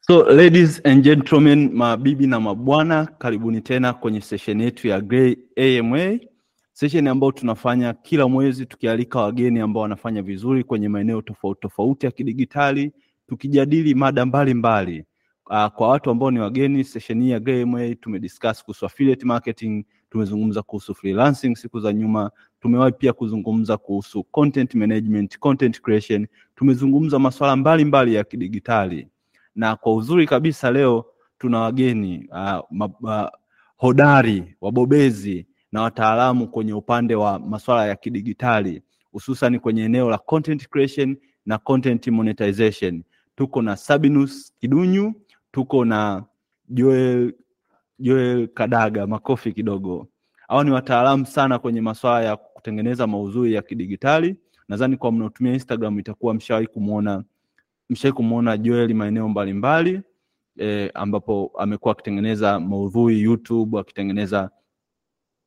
So ladies and gentlemen, mabibi na mabwana, karibuni tena kwenye session yetu ya Gray AMA, session ambayo tunafanya kila mwezi tukialika wageni ambao wanafanya vizuri kwenye maeneo tofauti tofauti ya kidigitali, tukijadili mada mbalimbali. Uh, kwa watu ambao ni wageni, session hii ya Gray AMA tumediscuss kuhusu affiliate marketing, tumezungumza kuhusu freelancing siku za nyuma, tumewahi pia kuzungumza kuhusu content management, content creation, tumezungumza masuala mbalimbali ya kidigitali na kwa uzuri kabisa leo tuna wageni uh, uh, hodari wabobezi na wataalamu kwenye upande wa masuala ya kidigitali hususan kwenye eneo la content creation na content monetization. Tuko na Sabinus Kidunyu, tuko na Joel, Joel Kadaga, makofi kidogo. Hawa ni wataalamu sana kwenye masuala ya kutengeneza maudhui ya kidigitali. Nadhani kwa mnaotumia Instagram itakuwa mshawahi kumuona mshawahi kumuona Joel maeneo mbalimbali e, ambapo amekuwa akitengeneza maudhui YouTube, akitengeneza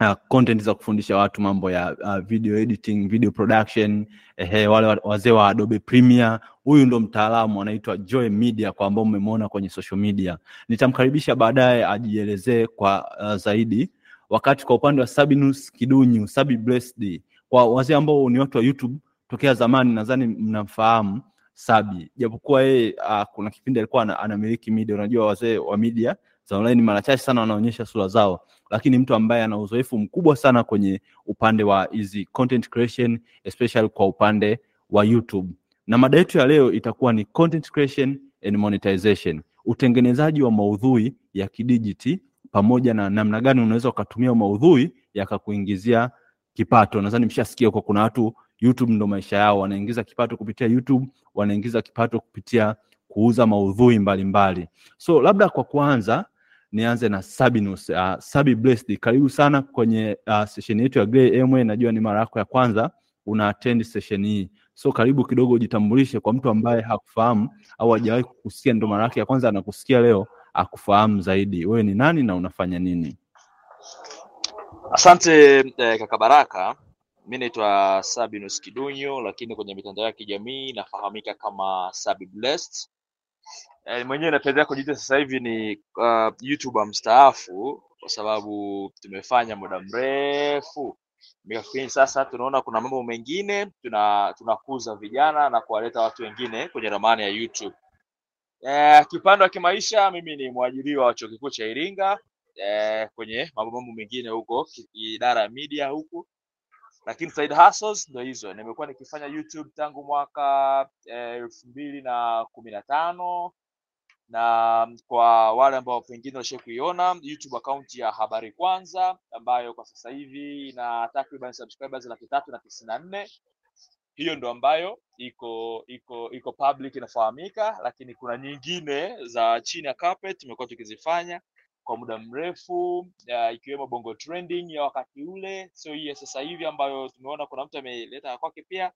uh, content za kufundisha watu mambo ya uh, video editing, video production ehe, wale wazee wa Adobe Premiere. Huyu ndo mtaalamu anaitwa Joel Media kwa ambao mmemwona kwenye social media. Nitamkaribisha baadaye ajielezee kwa uh, zaidi, wakati kwa upande wa Sabinus Kidunyu, Sabi Blessed, kwa wazee ambao ni watu wa YouTube tokea zamani, nadhani mnamfahamu Sabi, japokuwa yeye uh, kuna kipindi alikuwa anamiliki media. Unajua wazee wa media za online mara chache sana wanaonyesha sura zao, lakini mtu ambaye ana uzoefu mkubwa sana kwenye upande wa hizi content creation especially kwa upande wa YouTube. Na mada yetu ya leo itakuwa ni content creation and monetization, utengenezaji wa maudhui ya kidijiti pamoja na namna gani unaweza ukatumia maudhui yakakuingizia kipato. Nadhani mshasikia kwa kuna watu YouTube ndo maisha yao, wanaingiza kipato kupitia YouTube, wanaingiza kipato kupitia kuuza maudhui mbalimbali. So labda kwa kuanza nianze na Sabinus. Uh, Sabi Blessed, karibu sana kwenye uh, session yetu ya Grey MA. Najua ni mara yako ya kwanza una attend session hii, so karibu kidogo ujitambulishe kwa mtu ambaye hakufahamu au hajawahi kukusikia, ndo mara yake ya kwanza anakusikia leo, akufahamu zaidi. Wewe ni nani na unafanya nini? Asante eh, kaka Baraka. Mi naitwa Sabinus Kidunyo, lakini kwenye mitandao ya kijamii nafahamika kama Sabi Blessed. E, mwenyewe napendelea kujiita sasa hivi ni uh, YouTuber mstaafu kwa sababu tumefanya muda mrefu miaka sasa. Tunaona kuna mambo mengine tuna tunakuza vijana na kuwaleta watu wengine kwenye ramani ya YouTube. E, kipande wa kimaisha, mimi ni mwajiriwa wa chuo kikuu cha Iringa e, kwenye mambo mambo mengine huko idara ya media huku lakini side hustles ndo hizo. Nimekuwa nikifanya youtube tangu mwaka eh, elfu mbili na kumi na tano. Na kwa wale ambao pengine washai kuiona youtube account ya habari kwanza ambayo kwa sasa hivi ina takriban subscribers laki tatu na tisini na nne. Hiyo ndo ambayo iko iko iko public inafahamika lakini kuna nyingine za chini ya carpet tumekuwa tukizifanya kwa muda mrefu uh, ikiwemo bongo trending ya wakati ule. Sio hii ya sasa hivi ambayo tumeona kuna mtu ameleta kwake pia.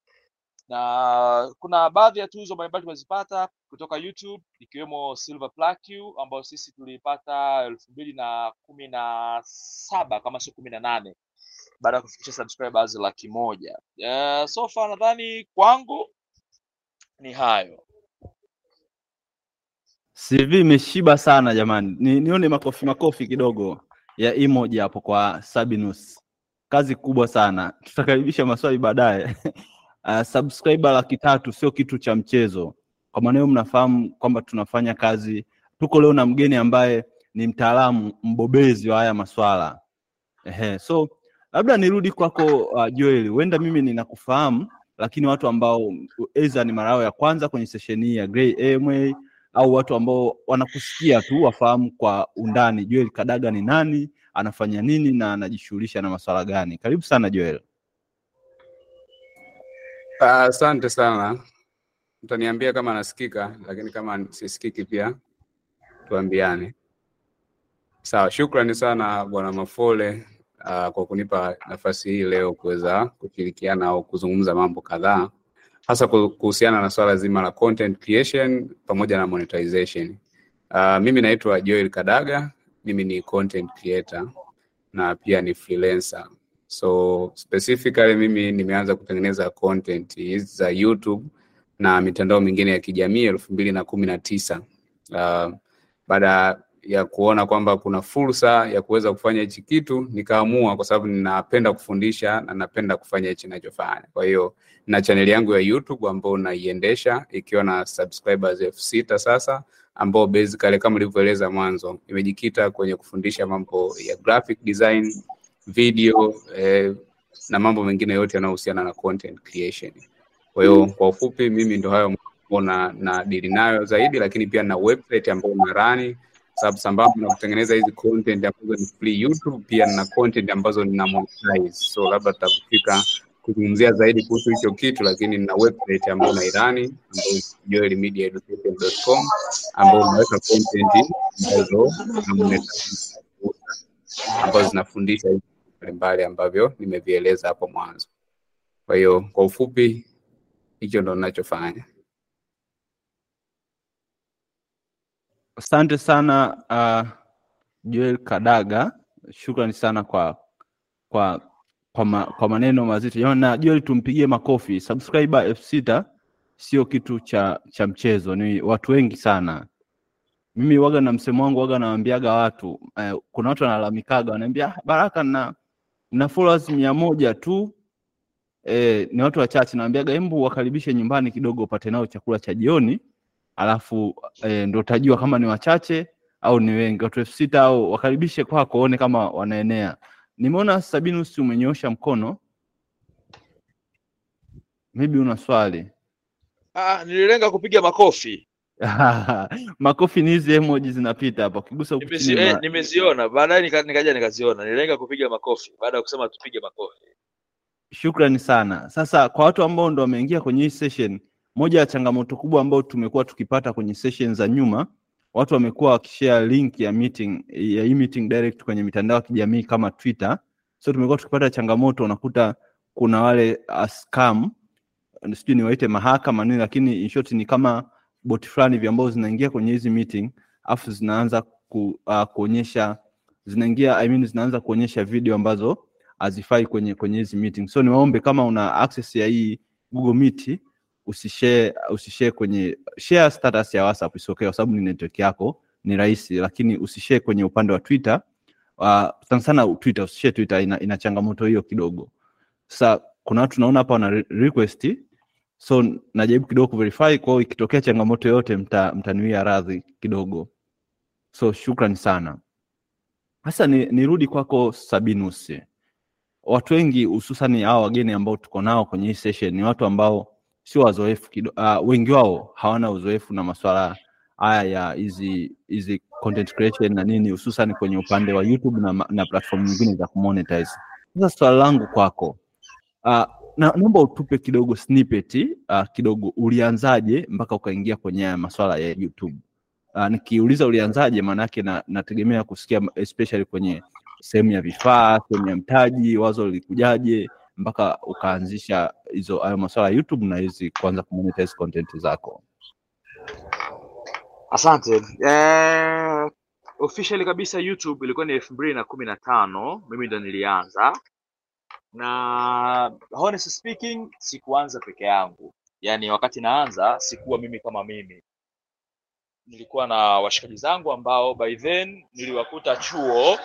Na kuna baadhi ya tuzo mbalimbali tumezipata kutoka youtube ikiwemo silver plaque ambayo sisi tulipata elfu mbili na kumi na saba kama sio kumi na nane baada ya kufikisha subscribers laki moja. Uh, so far nadhani kwangu ni hayo CV imeshiba sana jamani, ni, nione makofi makofi kidogo ya emoji hapo kwa Sabinus. Kazi kubwa sana, tutakaribisha maswali baadaye. Uh, subscriber laki tatu sio kitu cha mchezo. Kwa maana hiyo mnafahamu kwamba tunafanya kazi. Tuko leo na mgeni ambaye ni mtaalamu mbobezi wa haya maswala. Ehe, so labda nirudi kwako uh, Joel, huenda mimi ninakufahamu, lakini watu ambao eza ni mara yao ya kwanza kwenye sesheni hii ya Grey AMA au watu ambao wanakusikia tu wafahamu kwa undani Joel Kadaga ni nani, anafanya nini na anajishughulisha na maswala gani. Karibu sana Joel. Asante Asante sana. Mtaniambia kama nasikika, lakini kama sisikiki pia tuambiane. Sawa, shukrani sana Bwana Mafole uh, kwa kunipa nafasi hii leo kuweza kushirikiana au kuzungumza mambo kadhaa hasa kuhusiana na swala zima la content creation pamoja na monetization. Uh, mimi naitwa Joel Kadaga, mimi ni content creator na pia ni freelancer. So specifically mimi nimeanza kutengeneza content za YouTube na mitandao mingine ya kijamii elfu mbili na kumi na tisa Uh, baada ya kuona kwamba kuna fursa ya kuweza kufanya hichi kitu, nikaamua kwa sababu ninapenda kufundisha na napenda kufanya hichi ninachofanya. Kwa hiyo na chaneli yangu ya YouTube ambayo naiendesha ikiwa na subscribers elfu sita sasa, ambao basically kama nilivyoeleza mwanzo, imejikita kwenye kufundisha mambo ya graphic design, video eh, na mambo mengine yote yanayohusiana na content creation. Kwa hiyo kwa ufupi, mimi ndo hayo na, na dili nayo zaidi, lakini pia na website ambayo na rani sambamba na kutengeneza hizi content ambazo ni free YouTube, pia na content ambazo nina monetize. So labda tutafika kuzungumzia zaidi kuhusu hicho kitu, lakini nina website ambayo nairani ambayo joelmediaeducation.com ambayo unaweka content ambazo na ambazo zinafundisha mbalimbali ambavyo nimevieleza hapo mwanzo. Kwa hiyo kwa ufupi, hicho ndo ninachofanya. Asante sana uh, Joel Kadaga, shukrani sana kwa kwa kwa, ma, kwa maneno mazito na Joel tumpigie makofi. Subscriber elfu sita sio kitu cha cha mchezo, ni watu wengi sana. Mimi waga na msemo wangu waga nawaambiaga watu eh, kuna watu wanalalamikaga wanaambia "Ah, Baraka na na followers mia moja tu eh, ni watu wachache. Naambiaga embu wakaribishe nyumbani kidogo, upate nao chakula cha jioni alafu e, ndo utajua kama ni wachache au ni wengi. Watu elfu sita au wakaribishe kwako, uone kama wanaenea. Nimeona Sabinus umenyoosha mkono, maybe una swali. Ah, nililenga kupiga makofi. Makofi ni hizi emoji zinapita hapa, ukigusa eh, nimeziona baadaye nika, nikaja nikaziona. Nililenga kupiga makofi baada ya kusema tupige makofi. Shukrani sana. Sasa kwa watu ambao ndo wameingia kwenye hii session, moja ya changamoto kubwa ambayo tumekuwa tukipata kwenye session za nyuma, watu wamekuwa wakishare link ya meeting ya hii meeting direct kwenye mitandao ya kijamii kama Twitter. So tumekuwa tukipata changamoto, unakuta kuna wale uh, scam sijui niwaite mahakama nini, lakini in short ni kama bot fulani hivi ambao zinaingia kwenye hizi meeting afu zinaanza ku, uh, kuonyesha zinaingia I mean, zinaanza kuonyesha video ambazo hazifai kwenye kwenye hizi meeting. So niwaombe kama una access ya hii Google Meet usishare usishare kwenye share status ya WhatsApp is okay, kwa sababu ni network yako ni rahisi, lakini usishare kwenye upande wa Twitter. Uh, sana sana Twitter, usishare Twitter, ina, ina changamoto hiyo kidogo. Sasa kuna watu naona hapa wana request so najaribu kidogo kuverify, kwa hiyo ikitokea changamoto yote mta, mtaniwia radhi kidogo. So shukrani sana. Sasa ni, nirudi kwako Sabinus watu wengi hususan hao wageni ambao tuko nao kwenye hii session ni watu ambao sio wazoefu uh, wengi wao hawana uzoefu na maswala haya ya hizi hizi content creation na nini, hususan kwenye upande wa YouTube na, na platform nyingine za kumonetize. Sasa swala langu kwako uh, na, naomba utupe kidogo snippet uh, kidogo ulianzaje mpaka ukaingia kwenye haya maswala ya YouTube. Uh, nikiuliza ulianzaje, maanake na, nategemea kusikia especially kwenye sehemu ya vifaa, sehemu ya mtaji, wazo lilikujaje mpaka ukaanzisha hizo hayo masuala ya YouTube na hizi kuanza kumonetize content zako? Asante. Eh, officially kabisa YouTube ilikuwa ni elfu mbili na kumi na tano mimi ndo nilianza, na honest speaking sikuanza peke yangu. Yaani wakati naanza sikuwa mimi kama mimi, nilikuwa na washikaji zangu ambao by then niliwakuta chuo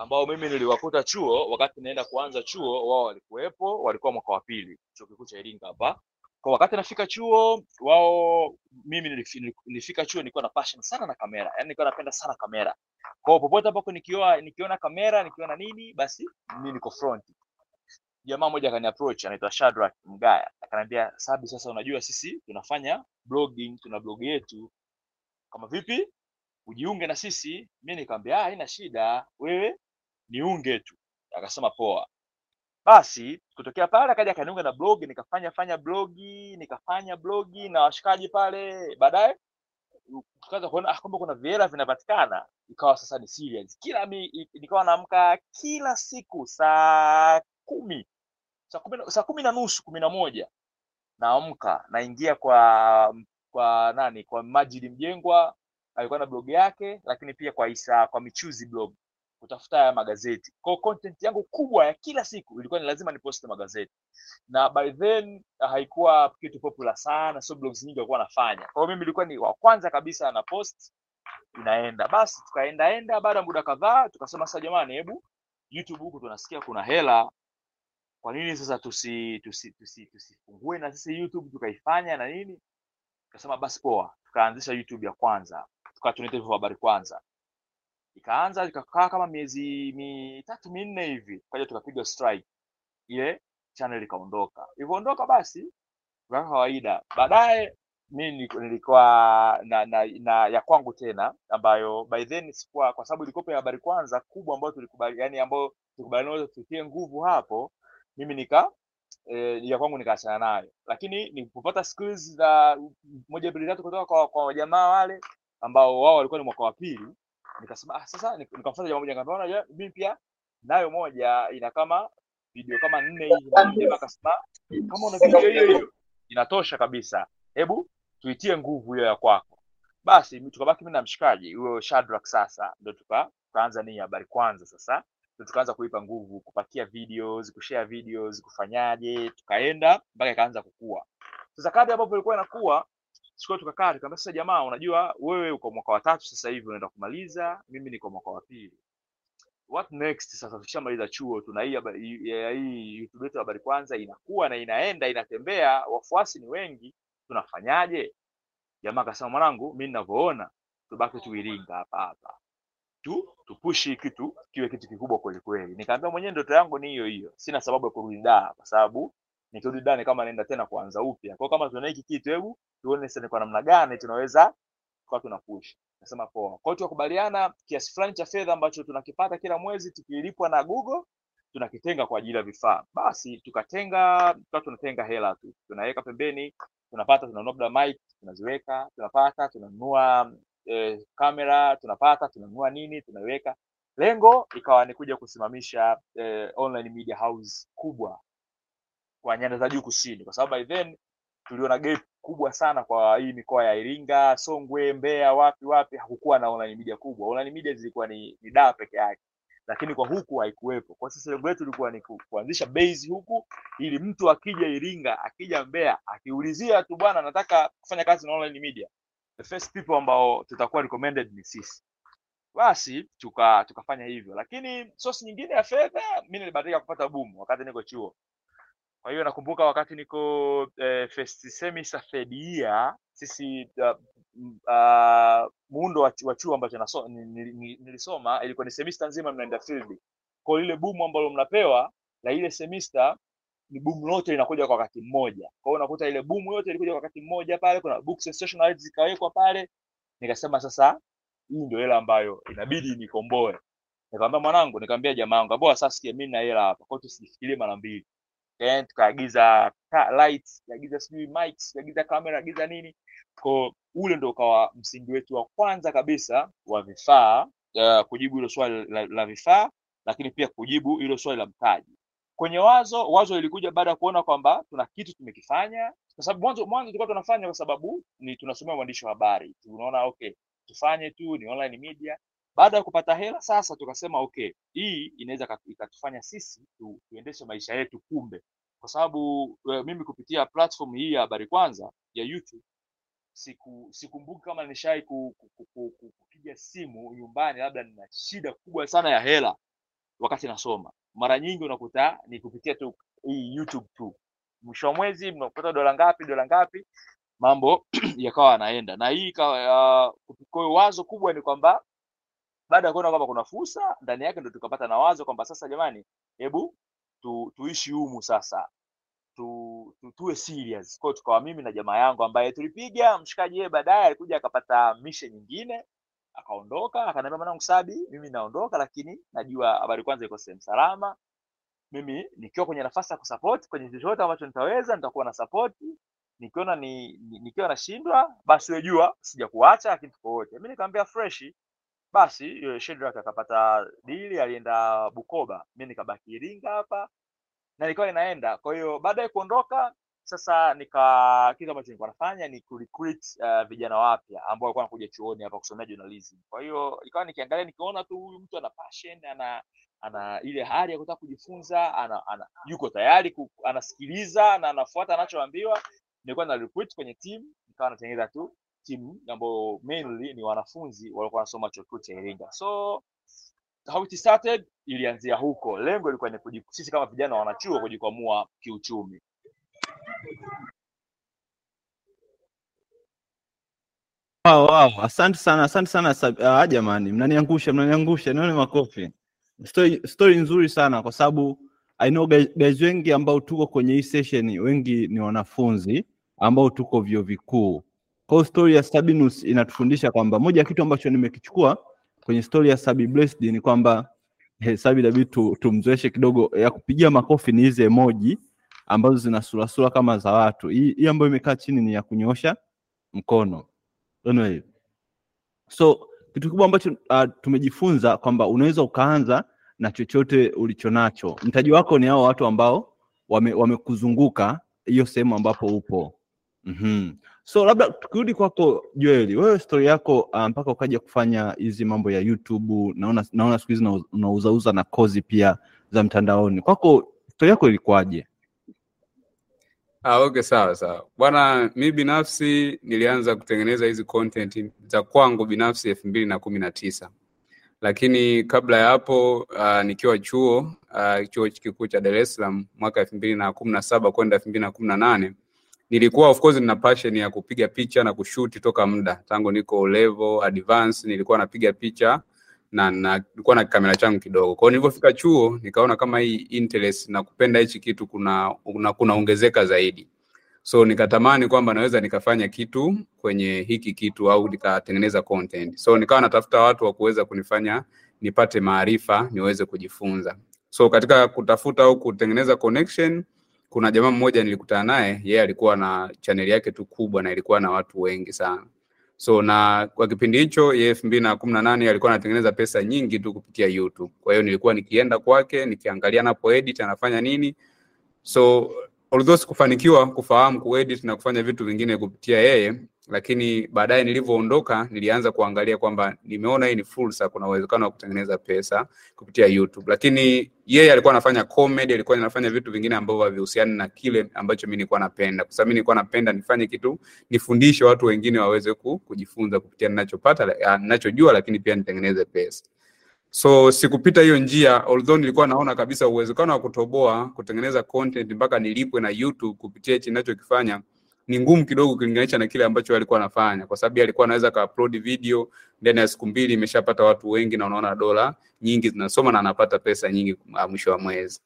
ambao mimi niliwakuta chuo wakati naenda kuanza chuo, wao walikuwepo, walikuwa mwaka wa pili chuo kikuu cha Iringa hapa. Kwa wakati nafika chuo, wao mimi nilifi- nilifika chuo nilikuwa na passion sana na kamera, yani nilikuwa napenda sana kamera. Kwa popote ambapo nikiwa nikiona kamera nikiona nini, basi mimi niko front. Jamaa mmoja akani approach anaitwa Shadrack Mgaya, akaniambia Sabi, sasa unajua sisi tunafanya blogging, tuna blog yetu, kama vipi ujiunge na sisi? Mimi nikamwambia ah, haina shida, wewe niunge tu. Akasema poa. Basi kutokea pale akaja akaniunga na blogi, nikafanya fanya blogi, nikafanya blogi na washikaji pale. Baadaye tukaanza kuona ah, kumbe kuna viela vinapatikana, ikawa sasa ni serious. Kila mi, nikawa naamka kila siku saa kumi saa kumi, saa kumi na nusu kumi na moja naamka naingia kwa kwa nani kwa Majid Mjengwa alikuwa na blog yake, lakini pia kwa Isa kwa Michuzi blog kutafuta haya magazeti. Kwa content yangu kubwa ya kila siku ilikuwa ni lazima niposte magazeti, na by then uh, haikuwa kitu popular sana, so blogs nyingi walikuwa wanafanya. Kwa hiyo mimi nilikuwa ni wa kwanza kabisa na post inaenda. Basi tukaenda enda, baada ya muda kadhaa tukasema sasa, jamani, hebu YouTube huku tunasikia kuna hela, kwa nini sasa tusi tusi tusi tusifungue na sisi YouTube tukaifanya na nini? Tukasema basi poa, tukaanzisha YouTube ya kwanza, tukawa hivyo habari kwanza ikaanza ikakaa kama miezi mitatu minne hivi, tukaja tukapiga strike, ile channel ikaondoka. Ilivyoondoka basi kwa kawaida, baadaye mi nilikuwa na, na, na ya kwangu tena ambayo by then sikuwa, kwa sababu ilikuwa habari kwanza kubwa ambayo tulikubali, yani ambayo tulikubaliana wote tutie nguvu hapo, mimi nika eh, ya kwangu nikaachana nayo, lakini nilipopata skills za moja mbili tatu kutoka kwa, kwa wajamaa wale ambao wao walikuwa ni mwaka wa pili nikasema ah, sasa nikamfuata jamaa moja nikamwambia unajua mimi pia nayo moja ina kama video kama nne hivi akasema kama una video hiyo hiyo inatosha kabisa. Hebu tuitie nguvu hiyo ya kwako. Basi tukabaki mimi na mshikaji huyo Shadrack sasa ndo tuka tukaanza nini habari kwanza sasa ndo tukaanza kuipa nguvu kupakia videos kushare videos kufanyaje tukaenda mpaka ikaanza kukua. Sasa kadri ambapo ilikuwa inakuwa siku tukakaa tukaambia sasa jamaa unajua wewe uko mwaka wa tatu sasa hivi unaenda kumaliza mimi niko mwaka wa pili. What next sasa? Tukishamaliza chuo tuna hii YouTube yetu habari kwanza inakuwa na inaenda inatembea wafuasi ni wengi tunafanyaje? Jamaa akasema mwanangu mi ninavyoona tubaki tu Iringa hapa hapa. Tu tupushi kitu kiwe kitu kikubwa kweli kweli. Nikaambia mwenyewe ndoto yangu ni hiyo hiyo. Sina sababu ya kurudi Dar kwa sababu nikirudi Dar kama naenda tena kuanza upya. Kwa kama tuna hiki kitu hebu tuone sasa kwa namna gani tunaweza kwa tuna push nasema poa. Kwa hiyo tukubaliana kiasi fulani cha fedha ambacho tunakipata kila mwezi tukilipwa na Google tunakitenga kwa ajili ya vifaa. Basi tukatenga tukawa tunatenga hela tu. Tunaweka pembeni tunapata tunanunua mic tunaziweka tunapata tunanunua eh, kamera tunapata tunanunua nini tunaiweka. Lengo ikawa ni kuja kusimamisha eh, online media house kubwa kwa nyanda za juu kusini kwa sababu by then tuliona gap kubwa sana kwa hii mikoa ya Iringa, Songwe, Mbeya, wapi wapi, hakukuwa na online media kubwa. Online media zilikuwa ni, ni daa peke yake, lakini kwa huku haikuwepo. Kwa sisi lengo letu ilikuwa ni kuanzisha base huku, ili mtu akija Iringa, akija Mbeya, akiulizia tu bwana, nataka kufanya kazi na online media, the first people ambao tutakuwa recommended ni sisi. Basi tuka tukafanya hivyo, lakini source nyingine ya fedha, mimi nilibahatika kupata boom wakati niko chuo. Kwa hiyo nakumbuka wakati niko eh, first semester third year sisi uh, uh, muundo wa, chuo ambacho nilisoma ilikuwa ni semester nzima mnaenda field. Kwa lile boom ambalo mnapewa la ile semester ni boom lote linakuja kwa wakati mmoja. Kwa hiyo unakuta ile boom yote ilikuja kwa wakati mmoja pale, kuna books and stationery zikawekwa pale. Nikasema sasa hii ndio hela ambayo inabidi nikomboe. Nikamwambia mwanangu, nikamwambia jamaa wangu, "Bwana sasa sikia mimi na hela hapa. Kwa hiyo tusifikirie mara mbili then tukaagiza lights tukaagiza sijui mics tukaagiza kamera agiza nini. Ko ule ndo ukawa msingi wetu wa kwanza kabisa wa vifaa uh, kujibu hilo swali la, la vifaa lakini pia kujibu hilo swali la mtaji. Kwenye wazo wazo ilikuja baada ya kuona kwamba tuna kitu tumekifanya kwa sababu mwanzo mwanzo tulikuwa tunafanya kwa sababu ni tunasomea uandishi wa habari. Tunaona okay tufanye tu ni online media baada ya kupata hela sasa tukasema okay hii inaweza ikatufanya sisi tu, tuendeshe maisha yetu kumbe. Kwa sababu uh, mimi kupitia platform hii ya habari kwanza ya YouTube siku sikumbuki kama nishai ku, ku, ku, ku, ku, kupiga simu nyumbani labda nina shida kubwa sana ya hela wakati nasoma. Mara nyingi unakuta ni kupitia tu hii YouTube tu. Mwisho wa mwezi mnapata dola ngapi dola ngapi mambo yakawa yanaenda. Na hii uh, kwa wazo kubwa ni kwamba baada ya kuona kwamba kuna fursa ndani yake ndo tukapata na wazo kwamba sasa jamani hebu tu, tuishi humu sasa. Tu, tu, tuwe serious. Kwa tukawa mimi na jamaa yangu ambaye tulipiga mshikaji yeye baadaye alikuja akapata mishe nyingine akaondoka akaniambia mwanangu Sabi mimi naondoka lakini najua habari kwanza iko sehemu salama. Mimi nikiwa kwenye nafasi ya kusupport kwenye chochote ambacho nitaweza nitakuwa na support. Nikiona ni, ni nikiwa nashindwa basi wejua jua sijakuacha lakini tuko wote. Mimi nikamwambia fresh basi Shedrack akapata dili alienda Bukoba. Mimi nikabaki Iringa hapa na nilikuwa inaenda kwa hiyo baada ya kuondoka sasa nika kitu ambacho nilikuwa nafanya ni kurecruit uh, vijana wapya ambao walikuwa wanakuja chuoni hapa kusomea journalism. Kwa hiyo ikawa nikiangalia nikiona tu huyu mtu ana passion ana ana ile hali ya kutaka kujifunza ana, ana yuko tayari ku, anasikiliza na anafuata anachoambiwa nilikuwa na recruit kwenye team nikawa natengeneza tu team ambayo mainly ni wanafunzi walikuwa wanasoma chuo kikuu cha Iringa so how it started ilianzia huko lengo ilikuwa ni sisi kama vijana wa wanachuo kujikwamua kiuchumi Wow, wow. Asante sana, asante sana ah, jamani, mnaniangusha, mnaniangusha, nione makofi. Story, story nzuri sana kwa sababu I know guys wengi ambao tuko kwenye hii session wengi ni wanafunzi ambao tuko vyuo vikuu. Kwa hiyo story ya Sabinus inatufundisha kwamba moja ya kitu ambacho nimekichukua kwenye story ya Sabi Blessed ni kwamba eh, Sabi inabidi tu, tumzoeshe kidogo ya kupigia makofi ni hizi emoji ambazo zina sura sura kama za watu. Hii ambayo imekaa chini ni ya kunyosha mkono. Anyway, so kitu kikubwa ambacho uh, tumejifunza kwamba unaweza ukaanza na chochote ulicho nacho. Mtaji wako ni hao watu ambao wame- wamekuzunguka hiyo sehemu ambapo upo. mm So labda tukirudi kwako Joel, wewe stori yako mpaka mpaka ukaja kufanya hizi mambo ya YouTube, naona naona siku hizi unauzauza na kozi pia za mtandaoni. Kwako stori yako ilikuwaje? Ah, okay, sawa sawa bwana. Mi binafsi nilianza kutengeneza hizi content za kwangu binafsi elfu mbili na kumi na tisa lakini kabla ya hapo uh, nikiwa chuo uh, chuo kikuu cha Dar es Salaam mwaka elfu mbili na kumi na saba kwenda elfu mbili na kumi na nane nilikuwa of course nina passion ya kupiga picha na kushuti toka muda tangu niko level advance, nilikuwa napiga picha na nilikuwa na kamera changu kidogo. Kwa hiyo chuo nikaona kama hii interest na kupenda hichi kitu kuna kuna kunaongezeka zaidi. So nikatamani kwamba naweza nikafanya kitu kwenye hiki kitu au nikatengeneza content. So nikawa natafuta watu wa kuweza kunifanya nipate maarifa, niweze kujifunza. So katika kutafuta au kutengeneza connection, kuna jamaa mmoja nilikutana naye, yeye alikuwa na chaneli yake tu kubwa na ilikuwa na watu wengi sana. So na kwa kipindi hicho yeye elfu mbili na kumi na nane alikuwa anatengeneza pesa nyingi tu kupitia YouTube. Kwa hiyo nilikuwa nikienda kwake nikiangalia napo edit anafanya nini. So although sikufanikiwa kufahamu kuedit na kufanya vitu vingine kupitia yeye, lakini baadaye nilivyoondoka nilianza kuangalia kwamba nimeona hii ni fursa, kuna uwezekano wa kutengeneza pesa kupitia YouTube. Lakini yeye alikuwa anafanya comedy, alikuwa anafanya vitu vingine ambavyo havihusiani na kile ambacho mimi nilikuwa napenda, kwa sababu mimi nilikuwa napenda nifanye kitu, nifundishe watu wengine waweze ku- kujifunza kupitia ninachopata, ah, ninachojua, lakini pia nitengeneze pesa. So sikupita hiyo njia, although nilikuwa naona kabisa uwezekano wa kutoboa kutengeneza content mpaka nilipwe na YouTube kupitia hichi ninachokifanya ni ngumu kidogo ukilinganisha na kile ambacho alikuwa anafanya, kwa sababu alikuwa anaweza kaupload video ndani ya siku mbili imeshapata watu wengi na unaona dola nyingi zinasoma na anapata pesa nyingi mwisho wa mwezi.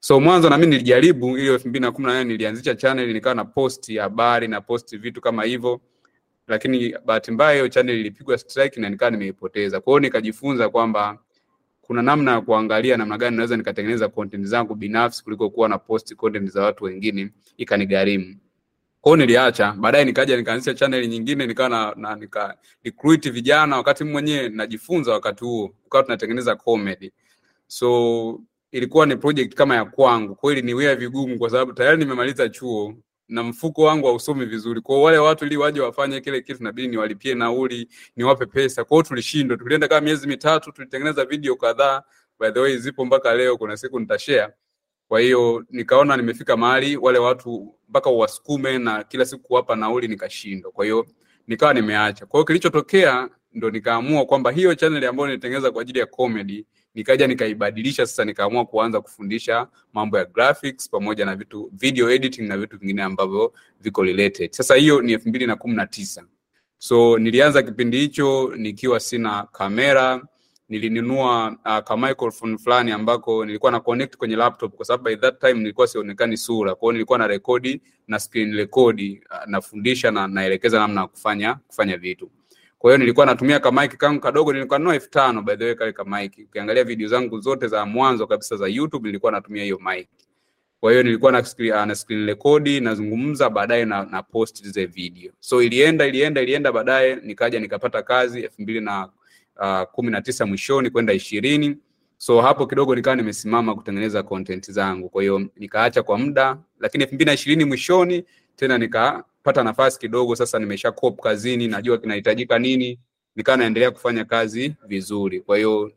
So mwanzo na mimi nilijaribu hiyo elfu mbili na kumi na nane nilianzisha channel nikawa na post habari na post vitu kama hivyo lakini bahati mbaya hiyo channel ilipigwa strike na nikawa nimeipoteza. Kwa hiyo nikajifunza kwamba kuna namna ya kuangalia namna gani naweza nikatengeneza content zangu binafsi kuliko kuwa na post content za watu wengine ikanigharimu. Kwa hiyo niliacha, baadaye nikaja nikaanzisha chaneli nyingine nikawa na, na nika vijana wakati mwenyewe najifunza wakati huo, tukawa tunatengeneza comedy. So ilikuwa ni project kama ya kwangu. Kweli ni vigumu kwa sababu tayari nimemaliza chuo na mfuko wangu hausomi vizuri. Kwa wale watu ili waje wafanye kile kitu nabidi niwalipie nauli, niwape pesa. Kwa tulishindwa. Tulienda kama miezi mitatu, tulitengeneza video kadhaa. By the way, zipo mpaka leo, kuna siku nitashare. Kwa hiyo nikaona nimefika mahali wale watu mpaka uwasukume na kila siku kuwapa nauli nikashindwa. Kwa hiyo nikawa nimeacha. Kwa hiyo kilichotokea ndo nikaamua kwamba hiyo channel ambayo nilitengeneza kwa ajili ya comedy nikaja nikaibadilisha sasa, nikaamua kuanza kufundisha mambo ya graphics pamoja na vitu video editing na vitu vingine ambavyo viko related. Sasa hiyo ni elfu mbili na kumi na tisa. So nilianza kipindi hicho nikiwa sina kamera, nilinunua uh, ka microphone fulani ambako nilikuwa na connect kwenye laptop kwa sababu by that time nilikuwa sionekani sura. Kwa nilikuwa na rekodi na screen rekodi, uh, nafundisha na naelekeza namna ya kufanya kufanya vitu. Kwa hiyo nilikuwa natumia ka mic kangu kadogo, nilikuwa nanunua elfu tano by the way, kale ka mic. Ukiangalia video zangu zote za mwanzo kabisa za YouTube nilikuwa natumia hiyo mic. Kwa hiyo nilikuwa na screen, uh, na screen record nazungumza, baadaye na, na post zile video. So ilienda ilienda ilienda, baadaye nikaja nikapata kazi elfu mbili na uh, kumi na tisa mwishoni kwenda ishirini. So hapo kidogo nikawa nimesimama kutengeneza content zangu. Kwa hiyo nikaacha kwa muda lakini elfu mbili na ishirini mwishoni tena nikapata nafasi kidogo, sasa nimesha cop kazini, najua kinahitajika nini, nikawa naendelea kufanya kazi vizuri. Kwa hiyo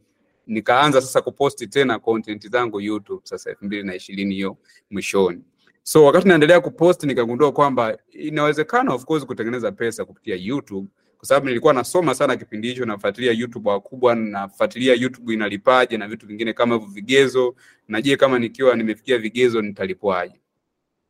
nikaanza sasa kuposti tena content zangu YouTube sasa elfu mbili na ishirini hiyo mwishoni. So wakati naendelea kupost nikagundua kwamba inawezekana of course kutengeneza pesa kupitia YouTube kwa sababu nilikuwa nasoma sana kipindi hicho, nafuatilia YouTube wakubwa, nafuatilia YouTube inalipaje na vitu vingine kama hivyo vigezo, na kama nikiwa nimefikia vigezo nitalipwaje?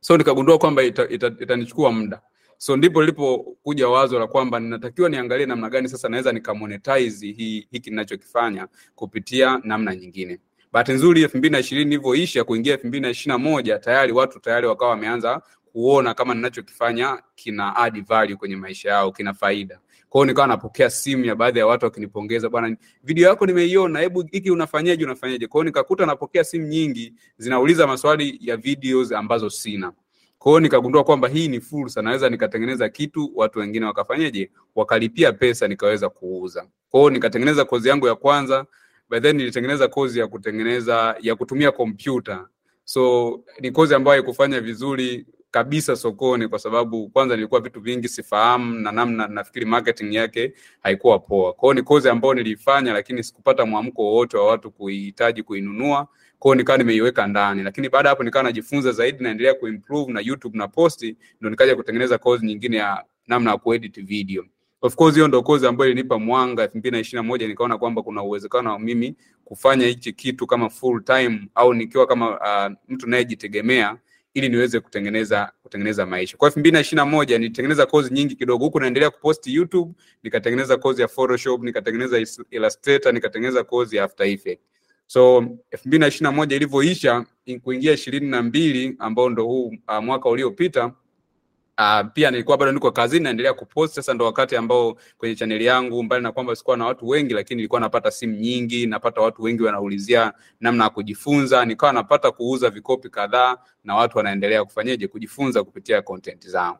So nikagundua kwamba itanichukua ita, ita muda. So ndipo lilipokuja wazo la kwamba ninatakiwa niangalie namna gani sasa naweza nikamonetize hii hiki ninachokifanya kupitia namna nyingine. Bahati nzuri elfu mbili na ishirini ilivyoisha kuingia elfu mbili na ishirini na moja tayari watu tayari wakawa wameanza kuona kama ninachokifanya kina add value kwenye maisha yao, kina faida. Kwa nikawa napokea simu ya baadhi ya watu wakinipongeza, bwana, video yako nimeiona, hebu hiki unafanyaje, unafanyaje? Kwa nikakuta napokea simu nyingi zinauliza maswali ya videos ambazo sina. Kwa nikagundua kwamba hii ni fursa, naweza nikatengeneza kitu watu wengine wakafanyaje, wakalipia pesa, nikaweza kuuza. Kwa nikatengeneza kozi yangu ya kwanza, by nilitengeneza kozi ya kutengeneza ya kutumia kompyuta. So ni kozi ambayo haikufanya vizuri kabisa sokoni kwa sababu kwanza nilikuwa vitu vingi sifahamu na namna nafikiri marketing yake haikuwa poa. Kwa ni kozi ambayo niliifanya, lakini sikupata mwamko wowote wa watu kuihitaji kuinunua. Kwa nikawa nimeiweka ndani, lakini baada hapo nikawa najifunza zaidi, naendelea kuimprove na YouTube na posti, ndo nikaja kutengeneza kozi nyingine ya namna ya kuedit video. Of course hiyo ndo kozi ambayo ilinipa mwanga elfu mbili na ishirini na moja nikaona kwamba kuna uwezekano wa mimi kufanya hichi kitu kama full time au nikiwa kama uh, mtu nayejitegemea ili niweze kutengeneza kutengeneza maisha. Kwa elfu mbili na ishirini na moja nilitengeneza kozi nyingi kidogo, huku naendelea kuposti YouTube, nikatengeneza kozi ya Photoshop, nikatengeneza Illustrator, nikatengeneza kozi ya After Effects. So elfu mbili na ishirini na moja ilivyoisha kuingia ishirini na mbili ambao ndo huu uh, mwaka uliopita Uh, pia nilikuwa bado niko kazini naendelea kupost. Sasa ndo wakati ambao kwenye chaneli yangu, mbali na kwamba sikuwa na watu wengi, lakini nilikuwa napata simu nyingi, napata watu wengi wanaulizia namna ya kujifunza, nikawa napata kuuza vikopi kadhaa na watu wanaendelea kufanyaje kujifunza kupitia content zangu.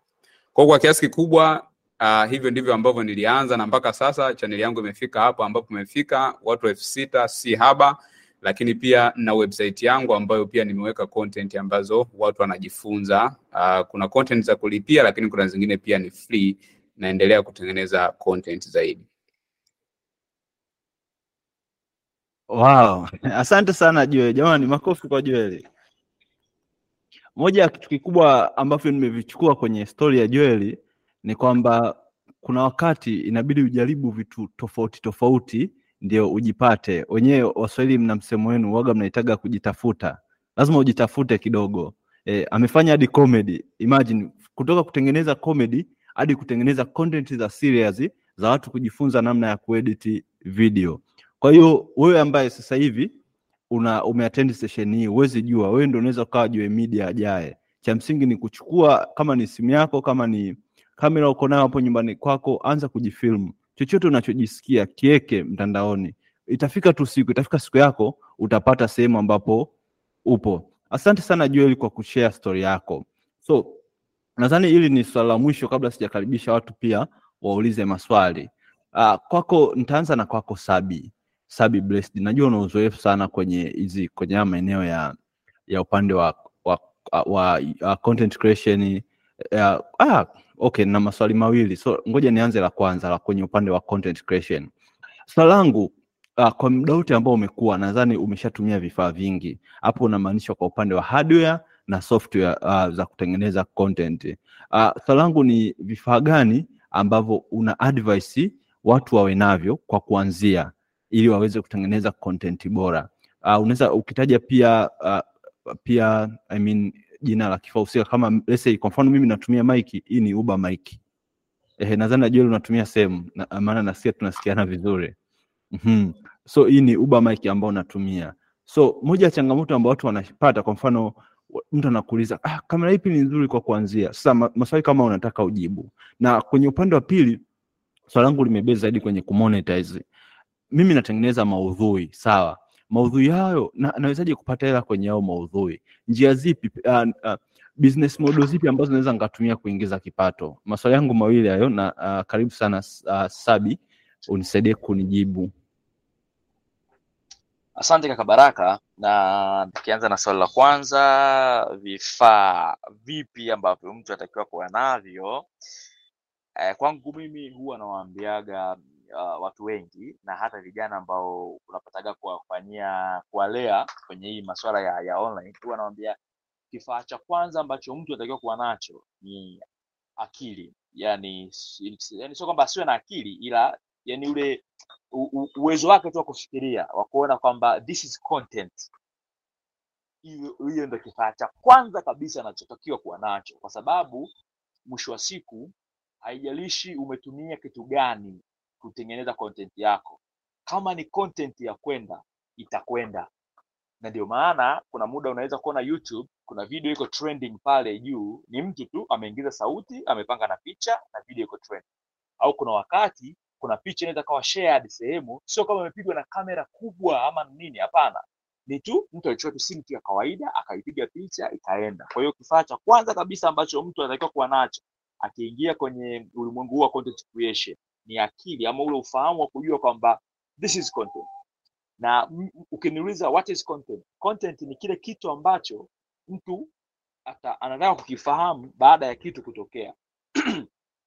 Kwa kwa kiasi kikubwa uh, hivyo ndivyo ambavyo nilianza na mpaka sasa chaneli yangu imefika hapo ambapo imefika watu elfu sita si haba lakini pia na website yangu ambayo pia nimeweka content ambazo watu wanajifunza. Uh, kuna content za kulipia, lakini kuna zingine pia ni free. Naendelea kutengeneza content zaidi. Wow, asante sana Joel. Jamani, makofi kwa Joel. Moja ya kitu kikubwa ambavyo nimevichukua kwenye stori ya Joel ni kwamba kuna wakati inabidi ujaribu vitu tofauti tofauti ndio ujipate. Wenyewe Waswahili mna msemo wenu waga mnaitaga kujitafuta, lazima ujitafute kidogo. E, amefanya hadi comedy. Imagine kutoka kutengeneza comedy hadi kutengeneza content za serious za watu kujifunza namna ya kuedit video. Kwa hiyo wewe ambaye sasa hivi una umeattend session hii, huwezi jua, wewe ndio unaweza ukawa Joel Media ajaye. Cha msingi ni kuchukua, kama ni simu yako, kama ni kamera uko nayo hapo nyumbani kwako, anza kujifilm chochote unachojisikia kieke mtandaoni. Itafika tu siku, itafika siku yako utapata sehemu ambapo upo. Asante sana Joel kwa kushare story yako. So nadhani hili ni swala la mwisho kabla sijakaribisha watu pia waulize maswali. Uh, kwako nitaanza na kwako Sabi. Sabi Blessed. Najua una uzoefu sana kwenye hizi kwenye haya maeneo ya ya upande wa wa, wa, wa content creation ya, ah, okay, na maswali mawili so ngoja nianze la kwanza la kwenye upande wa content creation. Swali uh, kwa muda wote ambao umekuwa, nadhani umeshatumia vifaa vingi hapo, unamaanisha kwa upande wa hardware na software uh, za kutengeneza content. Uh, swali langu ni vifaa gani ambavyo una advice watu wawe navyo kwa kuanzia ili waweze kutengeneza content bora. Uh, unaweza ukitaja pia uh, pia I mean, jina la kifaa husika kama let's say kwa mfano mimi natumia mic hii ni Uber mic. Ehe, nadhani najua unatumia same na, maana nasikia tunasikiana vizuri. Mhm. So hii ni Uber mic ambayo natumia. So moja ya changamoto ambayo watu wanapata kwa mfano mtu anakuuliza ah, kamera ipi ni nzuri kwa kuanzia. Sasa maswali kama unataka ujibu. Na kwenye upande wa pili swali langu limebeza zaidi kwenye kumonetize. Mimi natengeneza maudhui, sawa? Maudhui hayo na, nawezaje kupata hela kwenye hayo maudhui? Njia zipi, uh, uh, business model zipi ambazo naweza nikatumia kuingiza kipato? Maswali yangu mawili hayo, na uh, karibu sana uh, Sabi, unisaidie kunijibu. Asante kaka Baraka, na tukianza na swali la kwanza, vifaa vipi ambavyo mtu anatakiwa kuwa navyo? Eh, kwangu mimi huwa nawaambiaga uh, watu wengi na hata vijana ambao unapataga kuwafanyia kuwalea kwenye hii masuala ya, ya online, huwa nawaambia kifaa cha kwanza ambacho mtu anatakiwa kuwa nacho ni akili, yani, yani sio kwamba asiwe na akili, ila yani ule u- uwezo wake tu wa kufikiria wa kuona kwamba this is content. Hiyo ndio kifaa cha kwanza kabisa anachotakiwa kuwa nacho. Kwa sababu mwisho wa siku haijalishi umetumia kitu gani kutengeneza content yako. Kama ni content ya kwenda itakwenda. Na ndio maana kuna muda unaweza kuona youtube kuna video iko trending pale juu ni mtu tu ameingiza sauti amepanga na picha na video iko trending. Au kuna wakati kuna picha inaweza kawa shared sehemu sio kama imepigwa na kamera kubwa ama nini hapana. Ni tu mtu alichukua tu simu ya kawaida akaipiga picha ikaenda. Kwa hiyo kifaa cha kwanza kabisa ambacho mtu anatakiwa kuwa nacho akiingia kwenye ulimwengu huu wa content creation ni akili ama ule ufahamu wa kujua kwamba this is content na ukiniuliza what is content content ni kile kitu ambacho mtu ata, anataka kukifahamu baada ya kitu kutokea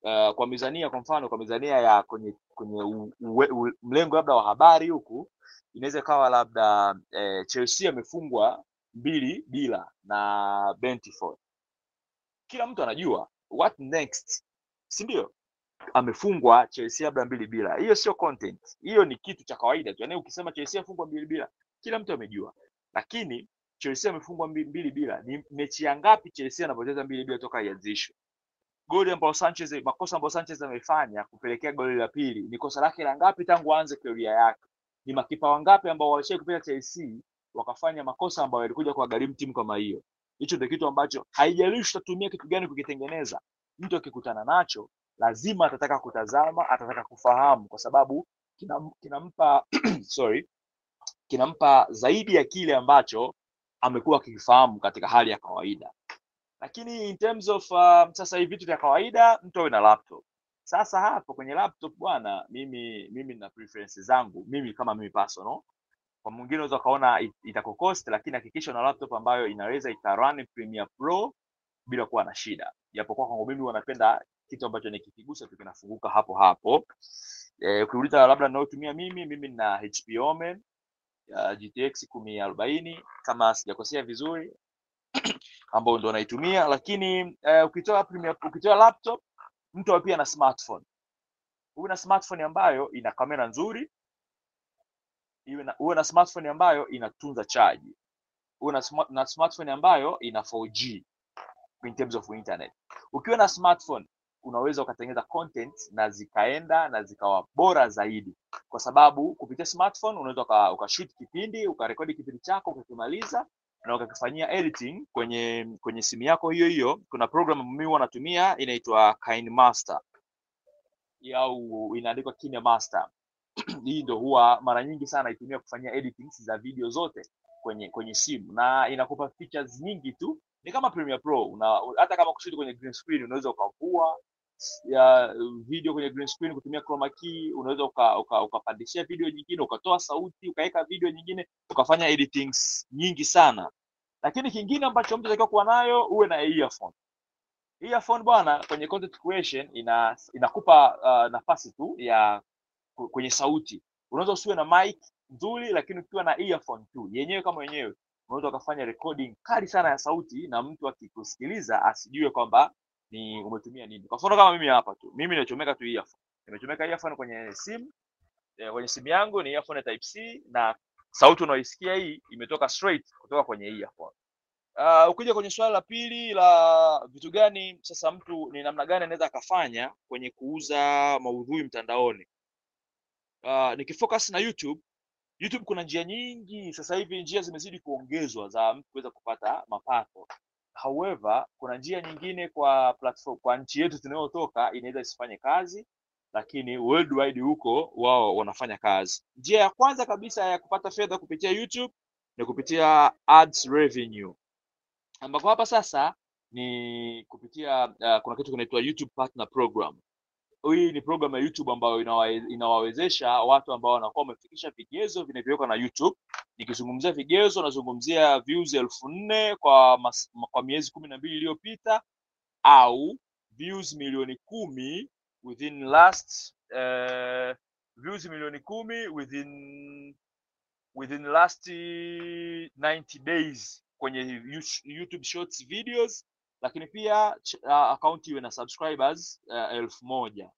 uh, kwa mizania kwa mfano kwa mizania ya kwenye kwenye mlengo labda wa habari huku inaweza ikawa labda eh, Chelsea amefungwa mbili bila na Brentford. Kila mtu anajua what next, si ndio? Amefungwa Chelsea labda mbili bila, hiyo sio content, hiyo ni kitu cha kawaida tu. Yaani ukisema Chelsea afungwa mbili bila, kila mtu amejua, lakini Chelsea amefungwa mbi- mbili bila, ni mechi ya ngapi Chelsea anapoteza mbili bila toka ianzishwe? goli ambayo Sanchez makosa ambayo Sanchez amefanya kupelekea goli la pili ni kosa lake la ngapi tangu aanze career yake? Ni makipa wangapi ambao walishai kupita Chelsea wakafanya makosa ambayo yalikuja kuwagharimu timu kama hiyo? Hicho ndio kitu ambacho haijalishi utatumia kitu gani kukitengeneza, mtu akikutana nacho lazima atataka kutazama, atataka kufahamu, kwa sababu kinam- kinampa sorry, kinampa zaidi ya kile ambacho amekuwa akikifahamu katika hali ya kawaida. Lakini in terms of um, sasa hivi vitu vya kawaida mtu awe na laptop. Sasa hapo kwenye laptop bwana mimi mimi na preferences zangu mimi kama mimi personal. Kwa mwingine unaweza ukaona it- lakini hakikisha una laptop ambayo inaweza ikarun Premiere Pro bila kuwa na shida. Japokuwa kwangu mimi wanapenda kitu ambacho nikikigusa tu kinafunguka hapo hapo. Eh, ukiuliza labda ninayotumia mimi mimi nina HP Omen ya GTX kumi arobaini kama sijakosea vizuri ambao ndo naitumia. Lakini eh, ukitoa ukitoa laptop mtu pia na smartphone. Uwe na smartphone ambayo ina kamera nzuri iwe na, uwe na smartphone ambayo inatunza chaji uwe na, na smartphone ambayo ina 4G in terms of internet. Ukiwa na smartphone unaweza ukatengeneza content na zikaenda na zikawa bora zaidi. Kwa sababu kupitia smartphone unaweza uka, ukashoot kipindi ukarekodi kipindi chako ukakimaliza na ukakifanyia editing kwenye kwenye simu yako hiyo hiyo. Kuna program mimi huwa natumia inaitwa KineMaster au inaandikwa KineMaster hii ndo huwa mara nyingi sana naitumia kufanyia editings za video zote kwenye kwenye simu. Na inakupa features nyingi tu. Ni kama Premiere Pro. Una, hata kama kushuti kwenye green screen unaweza ukavua ya video kwenye green screen kutumia chroma key unaweza uka, uka, ukapandishia video nyingine ukatoa sauti ukaweka video nyingine ukafanya editings nyingi sana. Lakini kingine ambacho mtu anatakiwa kuwa nayo uwe na earphone. Earphone bwana kwenye content creation ina inakupa uh, nafasi tu ya kwenye sauti. Unaweza usiwe na mic nzuri lakini ukiwa na earphone tu yenyewe kama wenyewe unaweza ukafanya recording kali sana ya sauti na mtu akikusikiliza asijue kwamba ni umetumia nini kwa mfano kama mimi hapa tu mimi nimechomeka tu earphone nimechomeka earphone kwenye simu eh, kwenye simu yangu ni earphone type C na sauti unaoisikia hii imetoka straight kutoka kwenye earphone Uh, ukija kwenye swala la pili la vitu gani sasa mtu ni namna gani anaweza akafanya kwenye kuuza maudhui mtandaoni. Uh, nikifocus na YouTube, YouTube kuna njia nyingi sasa hivi, njia zimezidi kuongezwa za mtu kuweza kupata mapato. However, kuna njia nyingine kwa platform, kwa nchi yetu tunayotoka inaweza isifanye kazi, lakini worldwide huko wao wanafanya kazi. Njia ya kwanza kabisa ya kupata fedha kupitia YouTube ni kupitia ads revenue ambako hapa sasa ni kupitia uh, kuna kitu kinaitwa YouTube Partner Program. Hii ni program ya YouTube ambayo inawawezesha watu ambao wanakuwa wamefikisha vigezo vinavyowekwa na YouTube. Nikizungumzia vigezo, nazungumzia views elfu nne kwa, kwa miezi kumi na mbili iliyopita au views milioni kumi within last uh, views milioni kumi within within last 90 days kwenye YouTube Shorts videos, lakini pia uh, akaunti iwe na subscribers uh, elfu moja.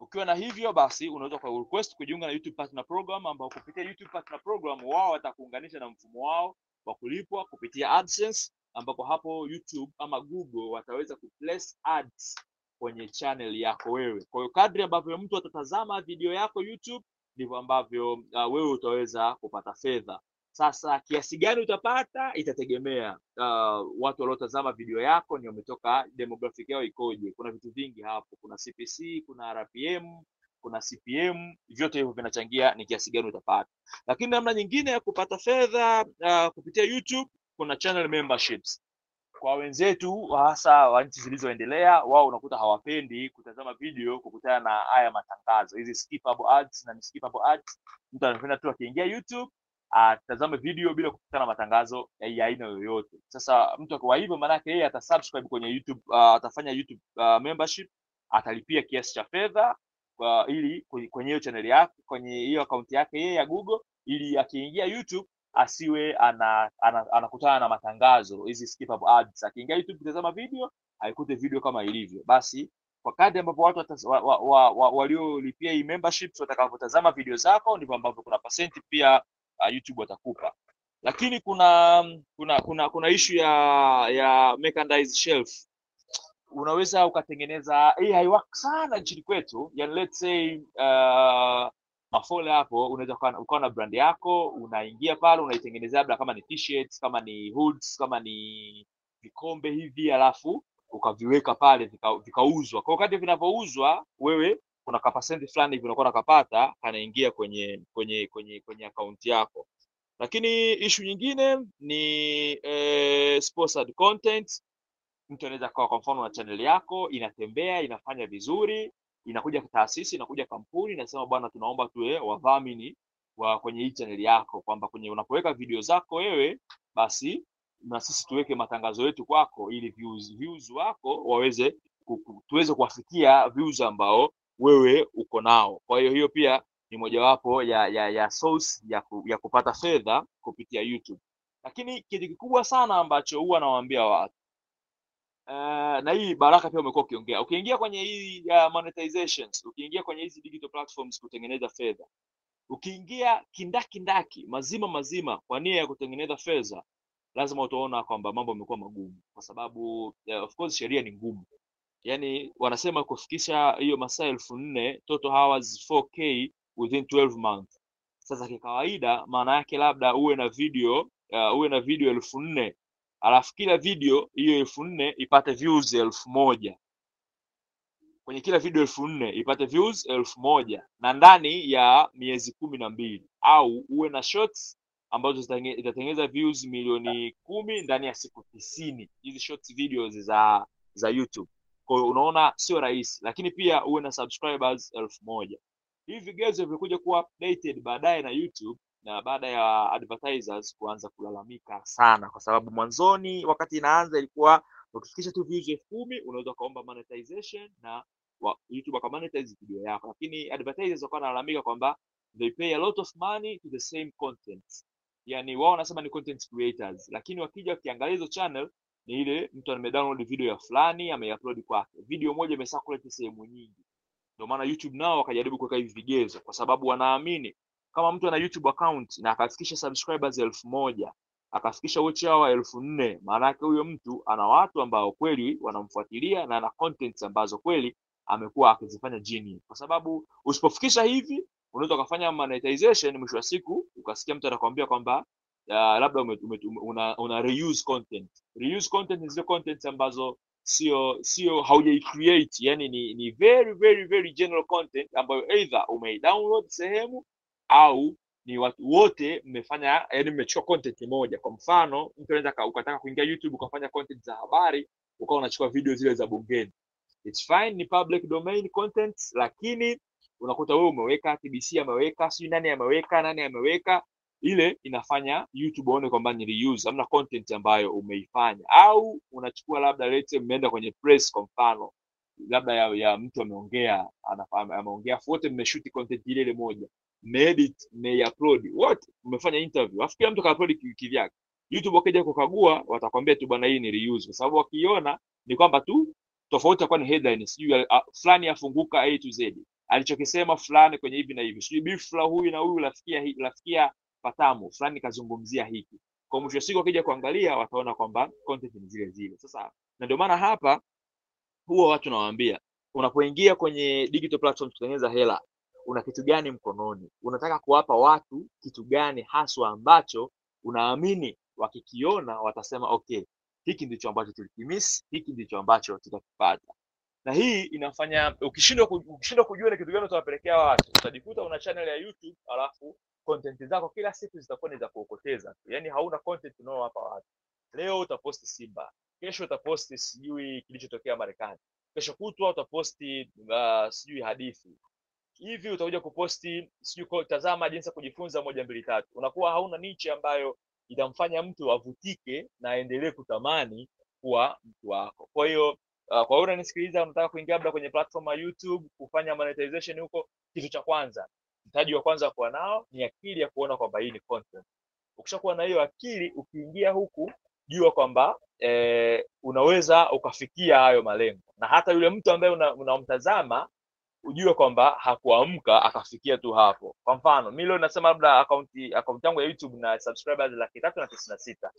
Ukiwa na hivyo basi unaweza kwa request kujiunga na YouTube Partner Program ambao kupitia YouTube Partner Program wao watakuunganisha na mfumo wao wa kulipwa kupitia AdSense ambapo hapo YouTube ama Google wataweza kuplace ads kwenye channel yako wewe. Kwa hiyo kadri ambavyo mtu atatazama video yako YouTube ndivyo ambavyo uh, wewe utaweza kupata fedha. Sasa kiasi gani utapata itategemea uh, watu waliotazama video yako ni wametoka demographic yao ikoje. Kuna vitu vingi hapo, kuna CPC, kuna RPM, kuna CPM, vyote hivyo vinachangia ni kiasi gani utapata. Lakini namna nyingine ya kupata fedha uh, kupitia YouTube kuna channel memberships kwa wenzetu hasa wa nchi zilizoendelea, wao unakuta hawapendi kutazama video kukutana na haya matangazo, hizi skippable ads na skippable ads. Mtu anapenda tu akiingia YouTube atazame video bila kukutana na matangazo ya aina yoyote. Sasa mtu akiwa hivyo, maanake yeye atasubscribe kwenye YouTube, uh, atafanya YouTube uh, membership, atalipia kiasi cha fedha uh, ili kwenye hiyo channel yake, kwenye hiyo akaunti yake yeye ya Google, ili akiingia YouTube asiwe ana, ana, anakutana na matangazo hizi skippable ads. Akiingia YouTube kutazama video aikute video kama ilivyo. Basi kwa kadri ambapo watu wa, wa, wa, wa, waliolipia hii membership watakavyotazama video zako ndivyo ambavyo kuna pasenti pia uh, YouTube watakupa. Lakini kuna kuna kuna kuna issue ya ya mechanized shelf unaweza ukatengeneza hii haiwak sana nchini kwetu yani let's say uh, mafole hapo unaweza ukawa na brand yako unaingia pale unaitengenezea labda kama ni t-shirts kama ni hoods kama ni vikombe hivi alafu ukaviweka pale vika- vikauzwa kwa wakati vinavyouzwa wewe kuna kapasenti fulani hivi unakuwa nakapata kanaingia kwenye kwenye kwenye kwenye akaunti yako. Lakini ishu nyingine ni eh, sponsored content. Mtu anaweza kawa kwa mfano na channel yako inatembea inafanya vizuri inakuja taasisi inakuja kampuni inasema bwana tunaomba tuwe wadhamini wa kwenye hii channel yako kwamba kwenye unapoweka video zako wewe basi na sisi tuweke matangazo yetu kwako ili views, views wako waweze tuweze kuwafikia views ambao wewe uko nao. Kwa hiyo hiyo pia ni mojawapo ya ya ya source ya, ku, ya kupata fedha kupitia YouTube. Lakini kitu kikubwa sana ambacho huwa nawaambia watu Uh, na hii Baraka pia umekuwa ukiongea, ukiingia kwenye hii uh, monetizations, ukiingia kwenye hizi digital platforms kutengeneza fedha, ukiingia kindakindaki mazima mazima kwa nia ya kutengeneza fedha, lazima utaona kwamba mambo yamekuwa magumu, kwa sababu uh, of course sheria ni ngumu. Yani wanasema kufikisha hiyo masaa elfu nne total hours 4k within 12 months. Sasa kikawaida, maana yake labda uwe na video uh, uwe na video elfu nne alafu kila video hiyo elfu nne ipate views elfu moja kwenye kila video elfu nne ipate views elfu moja na ndani ya miezi kumi na mbili au uwe na shorts ambazo zitatengeneza views milioni kumi ndani ya siku tisini hizi shorts videos za za YouTube. Kwa hiyo unaona sio rahisi, lakini pia uwe na subscribers elfu moja. Hivi vigezo vimekuja kuwa updated baadaye na YouTube na baada ya advertisers kuanza kulalamika sana, kwa sababu mwanzoni wakati inaanza ilikuwa ukifikisha tu views elfu kumi unaweza ukaomba monetization na wa, YouTube wakamonetize video yako, lakini advertisers wakawa wanalalamika kwamba they pay a lot of money to the same content, yani wao wanasema ni content creators, lakini wakija wakiangalia hizo channel ni ile mtu amedownload video ya fulani ameupload kwake, video moja imesirculate sehemu nyingi. Ndio maana YouTube nao wakajaribu kuweka hivi vigezo, kwa sababu wanaamini kama mtu ana YouTube account na akafikisha subscribers elfu moja akafikisha watch hour elfu nne maana yake huyo mtu ana watu ambao kweli wanamfuatilia na ana contents ambazo kweli amekuwa akizifanya genuine. Kwa sababu usipofikisha hivi, unaweza ukafanya monetization, mwisho wa siku ukasikia mtu anakuambia kwamba uh, labda ume, ume, una, una reuse content. Reuse content ni zile content ambazo sio sio haujai create, yani ni, ni very very very general content ambayo either umeidownload sehemu au ni watu wote mmefanya yani mmechukua content moja. Kwa mfano, mtu anaweza ka- ukataka kuingia YouTube ukafanya content za habari, ukawa unachukua video zile za bungeni it's fine ni public domain content lakini unakuta wewe umeweka TBC ameweka sijui nani ameweka nani ameweka ile inafanya YouTube waone kwamba ni reuse hamna content ambayo umeifanya. Au unachukua labda lete mmeenda kwenye press kwa mfano labda ya, ya mtu ameongea ameongea wote mmeshuti content ile ile moja mmeedit mmeiupload wote mmefanya interview. Afu kila mtu kaupload kivyake. YouTube wakija kukagua watakwambia tu bwana hii ni reuse. Kwa sababu wakiona ni kwamba tu tofauti itakuwa ni headline sijui fulani afunguka A to Z. Alichokisema fulani kwenye hivi na hivi. Sijui bifla huyu na huyu lafikia lafikia patamu fulani kazungumzia hiki. Kwa mwisho siku wakija kuangalia wataona kwamba content ni zile zile. Sasa na ndio maana hapa huwa watu nawaambia unapoingia kwenye digital platform kutengeneza hela una kitu gani mkononi? Unataka kuwapa watu kitu gani haswa ambacho unaamini wakikiona watasema okay hiki ndicho ambacho tulikimiss hiki ndicho ambacho tutakipata. Na hii inafanya ukishindwa ukishindwa kujua ni kitu gani utawapelekea watu utajikuta una channel ya youtube alafu content zako kila siku zitakuwa ni za kuokoteza. Tu yaani hauna content unaowapa watu. Leo utaposti simba kesho utaposti sijui kilichotokea marekani kesho kutwa utaposti uh, sijui hadithi. Hivi utakuja kuposti sijui tazama jinsi ya kujifunza moja mbili tatu. Unakuwa hauna niche ambayo itamfanya mtu avutike na aendelee kutamani kuwa mtu wako. Kwa hiyo uh, kwa hiyo unanisikiliza unataka kuingia labda kwenye platform ya youtube kufanya monetization huko kitu cha kwanza mtaji wa kwanza kuwa nao ni akili ya kuona kwamba hii ni content. Ukishakuwa na hiyo akili ukiingia huku jua kwamba eh, unaweza ukafikia hayo malengo. Na hata yule mtu ambaye una- unamtazama ujue kwamba hakuamka akafikia tu hapo. Kwa mfano mi leo nasema labda akaunti akaunti yangu ya youtube na subscribers laki tatu na tisini na sita.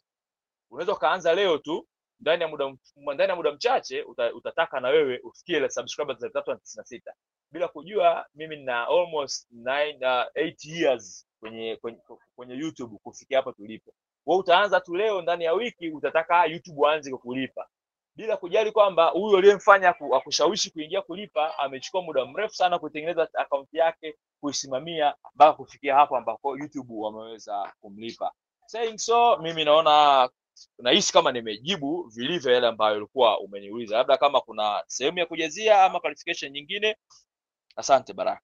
Unaweza ukaanza leo tu ndani ya muda ndani ya muda mchache uta, utataka na wewe ufikie ile subscribers laki tatu na tisini na sita. Bila kujua mimi nina almost nine, uh, eight years kwenye, kwenye kwenye youtube kufikia hapa tulipo. Wewe utaanza tu leo ndani ya wiki utataka youtube aanze kukulipa bila kujali kwamba huyu aliyemfanya aku- akushawishi kuingia kulipa amechukua muda mrefu sana kutengeneza akaunti yake kuisimamia mpaka kufikia hapo ambako youtube wameweza kumlipa. Saying so mimi naona nahisi kama nimejibu vilivyo yale ambayo ulikuwa umeniuliza labda kama kuna sehemu ya kujazia ama clarification nyingine asante baraka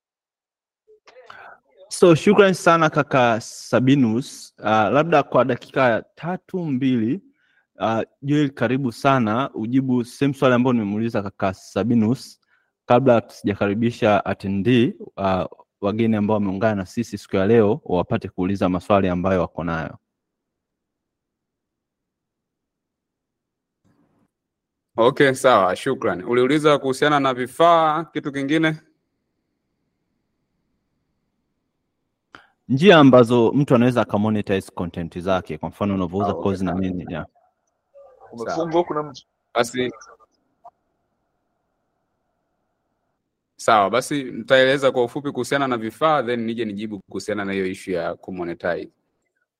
So shukrani sana kaka Sabinus. Uh, labda kwa dakika tatu mbili, uh, Joel, karibu sana ujibu sehemu swali ambayo nimemuuliza kaka Sabinus kabla tusijakaribisha attendee uh, wageni ambao wameungana na sisi siku ya leo wapate kuuliza maswali ambayo wako nayo. Okay, sawa, shukran. Uliuliza kuhusiana na vifaa, kitu kingine? Njia ambazo mtu anaweza akamonetize content zake, kwa mfano unavyouza course na nini yeah. Basi sawa, basi nitaeleza kwa ufupi kuhusiana na vifaa then nije nijibu kuhusiana na hiyo issue ya kumonetize.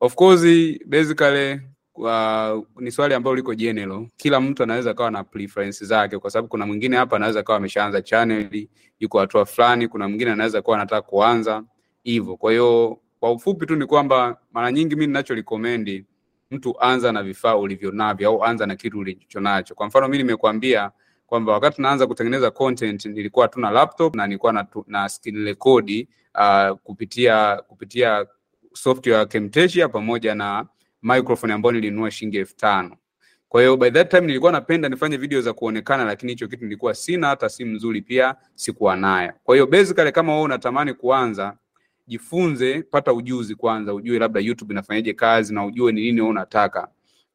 Of course, basically uh, ni swali ambalo liko general. Kila mtu anaweza kawa na preference zake, kwa sababu kuna mwingine hapa anaweza kawa ameshaanza channel, yuko hatua fulani, kuna mwingine anaweza kawa anataka kuanza hivyo. Kwa hiyo kwa ufupi tu ni kwamba mara nyingi mimi ninacho recommend mtu anza na vifaa ulivyo navyo au anza na kitu ulicho nacho. Kwa mfano mimi nimekuambia kwamba wakati naanza kutengeneza content nilikuwa tu laptop na nilikuwa na, na screen record uh, kupitia kupitia software ya Camtasia pamoja na microphone ambayo nilinunua shilingi elfu tano. Kwa hiyo by that time nilikuwa napenda nifanye video za kuonekana, lakini hicho kitu nilikuwa sina, hata simu nzuri pia sikuwa nayo. Kwa hiyo basically, kama wewe unatamani kuanza, jifunze, pata ujuzi kwanza, ujue labda YouTube inafanyaje kazi na ujue ni nini unataka.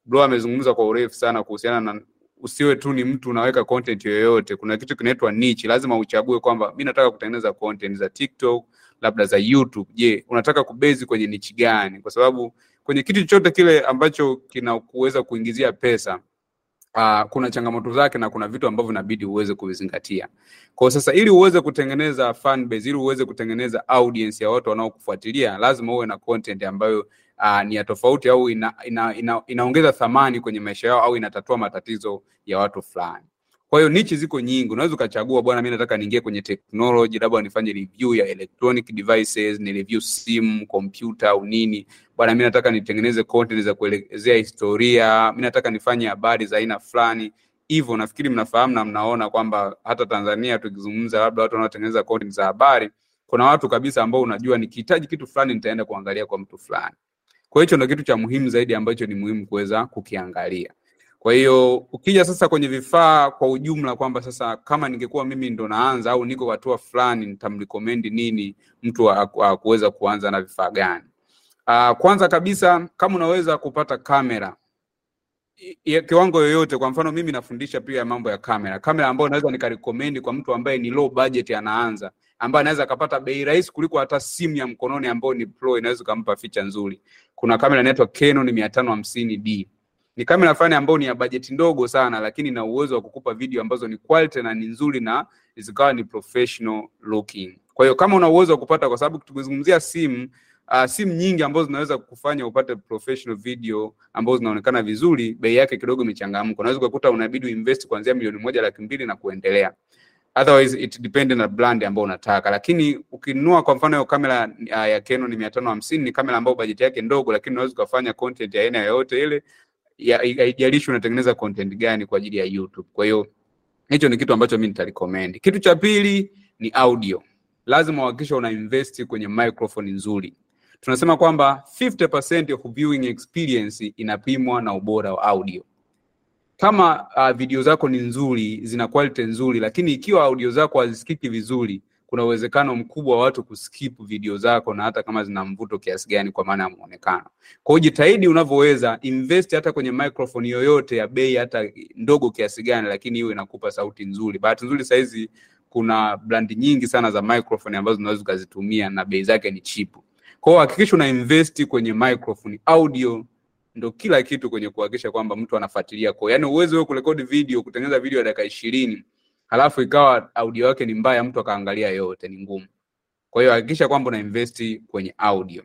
Bro amezungumza kwa urefu sana kuhusiana na usiwe tu ni mtu unaweka content yoyote. Kuna kitu kinaitwa niche, lazima uchague kwamba mi nataka kutengeneza content za TikTok, labda za YouTube. Je, unataka kubezi kwenye niche gani? Kwa sababu kwenye kitu chochote kile ambacho kinakuweza kuingizia pesa uh, kuna changamoto zake na kuna vitu ambavyo inabidi uweze kuvizingatia. Kwa sasa ili uweze kutengeneza fan base, ili uweze kutengeneza audience ya watu wanaokufuatilia, lazima uwe na content ambayo uh, ni ya tofauti au ina, ina, ina, inaongeza thamani kwenye maisha yao au inatatua matatizo ya watu fulani. Kwa hiyo niche ziko nyingi, unaweza ukachagua, bwana, mimi nataka niingie kwenye technology, labda nifanye review ya electronic devices, ni review simu, kompyuta au nini. Bwana, mimi nataka nitengeneze content za kuelezea historia, mimi nataka nifanye habari za aina fulani. hivyo nafikiri mnafahamu na mnaona kwamba hata Tanzania tukizungumza labda watu wanaotengeneza content za habari, kuna watu kabisa ambao unajua nikihitaji kitu fulani nitaenda kuangalia kwa mtu fulani. Kwa hicho ndio kitu cha muhimu zaidi ambacho ni muhimu kuweza kukiangalia. Kwa hiyo ukija sasa kwenye vifaa kwa ujumla, kwamba sasa kama ningekuwa mimi ndo naanza au niko hatua fulani, nitamrekomendi nini mtu wa, wa kuweza kuanza na vifaa gani? Uh, kwanza kabisa kama unaweza kupata kamera kiwango yoyote. Kwa mfano mimi nafundisha pia mambo ya kamera, kamera ambayo naweza nikarekomendi kwa mtu ambaye ni low budget anaanza, ambaye anaweza akapata bei rahisi kuliko hata simu ya mkononi ambayo ni pro, inaweza kumpa ficha nzuri. Kuna kamera inaitwa Canon 550D ni kamera fulani ambayo ni ya bajeti ndogo sana, lakini ina uwezo wa kukupa video ambazo ni quality na ni nzuri na zikawa ni professional looking. Kwa hiyo kama una uwezo wa kupata, kwa sababu tukizungumzia simu uh, simu nyingi ambazo zinaweza kufanya upate professional video ambazo zinaonekana vizuri, bei yake kidogo imechangamka. Unaweza kukuta unabidi uinvest kuanzia milioni moja laki mbili na kuendelea. Otherwise it depend na brand ambayo unataka, lakini ukinunua kwa mfano hiyo kamera uh, ya Canon 550 ni kamera ambayo bajeti yake ndogo, lakini unaweza ukafanya content ya aina yoyote ile haijalishi unatengeneza content gani kwa ajili ya YouTube. Kwa hiyo hicho ni kitu ambacho mimi nitarecommend. Kitu cha pili ni audio. Lazima uhakikishe una invest kwenye microphone nzuri. Tunasema kwamba 50% of viewing experience inapimwa na ubora wa audio. Kama uh, video zako ni nzuri, zina quality nzuri, lakini ikiwa audio zako hazisikiki vizuri, kuna uwezekano mkubwa wa watu kuskip video zako na hata kama zina mvuto kiasi gani kwa maana ya muonekano. Kwa jitahidi unavyoweza, invest hata kwenye microphone yoyote ya bei hata ndogo kiasi gani, lakini hiyo inakupa sauti nzuri. Bahati nzuri saizi kuna brandi nyingi sana za microphone ambazo unaweza ukazitumia na bei zake ni chipu. Kwa hakikisha una invest kwenye microphone. Audio ndo kila kitu kwenye kuhakikisha kwamba mtu anafuatilia kwa, yaani uwezo wewe kurekodi video, kutengeneza video ya dakika ishirini halafu ikawa audio yake ni mbaya, mtu akaangalia yote, ni ngumu. Kwa hiyo hakikisha kwamba una invest kwenye audio.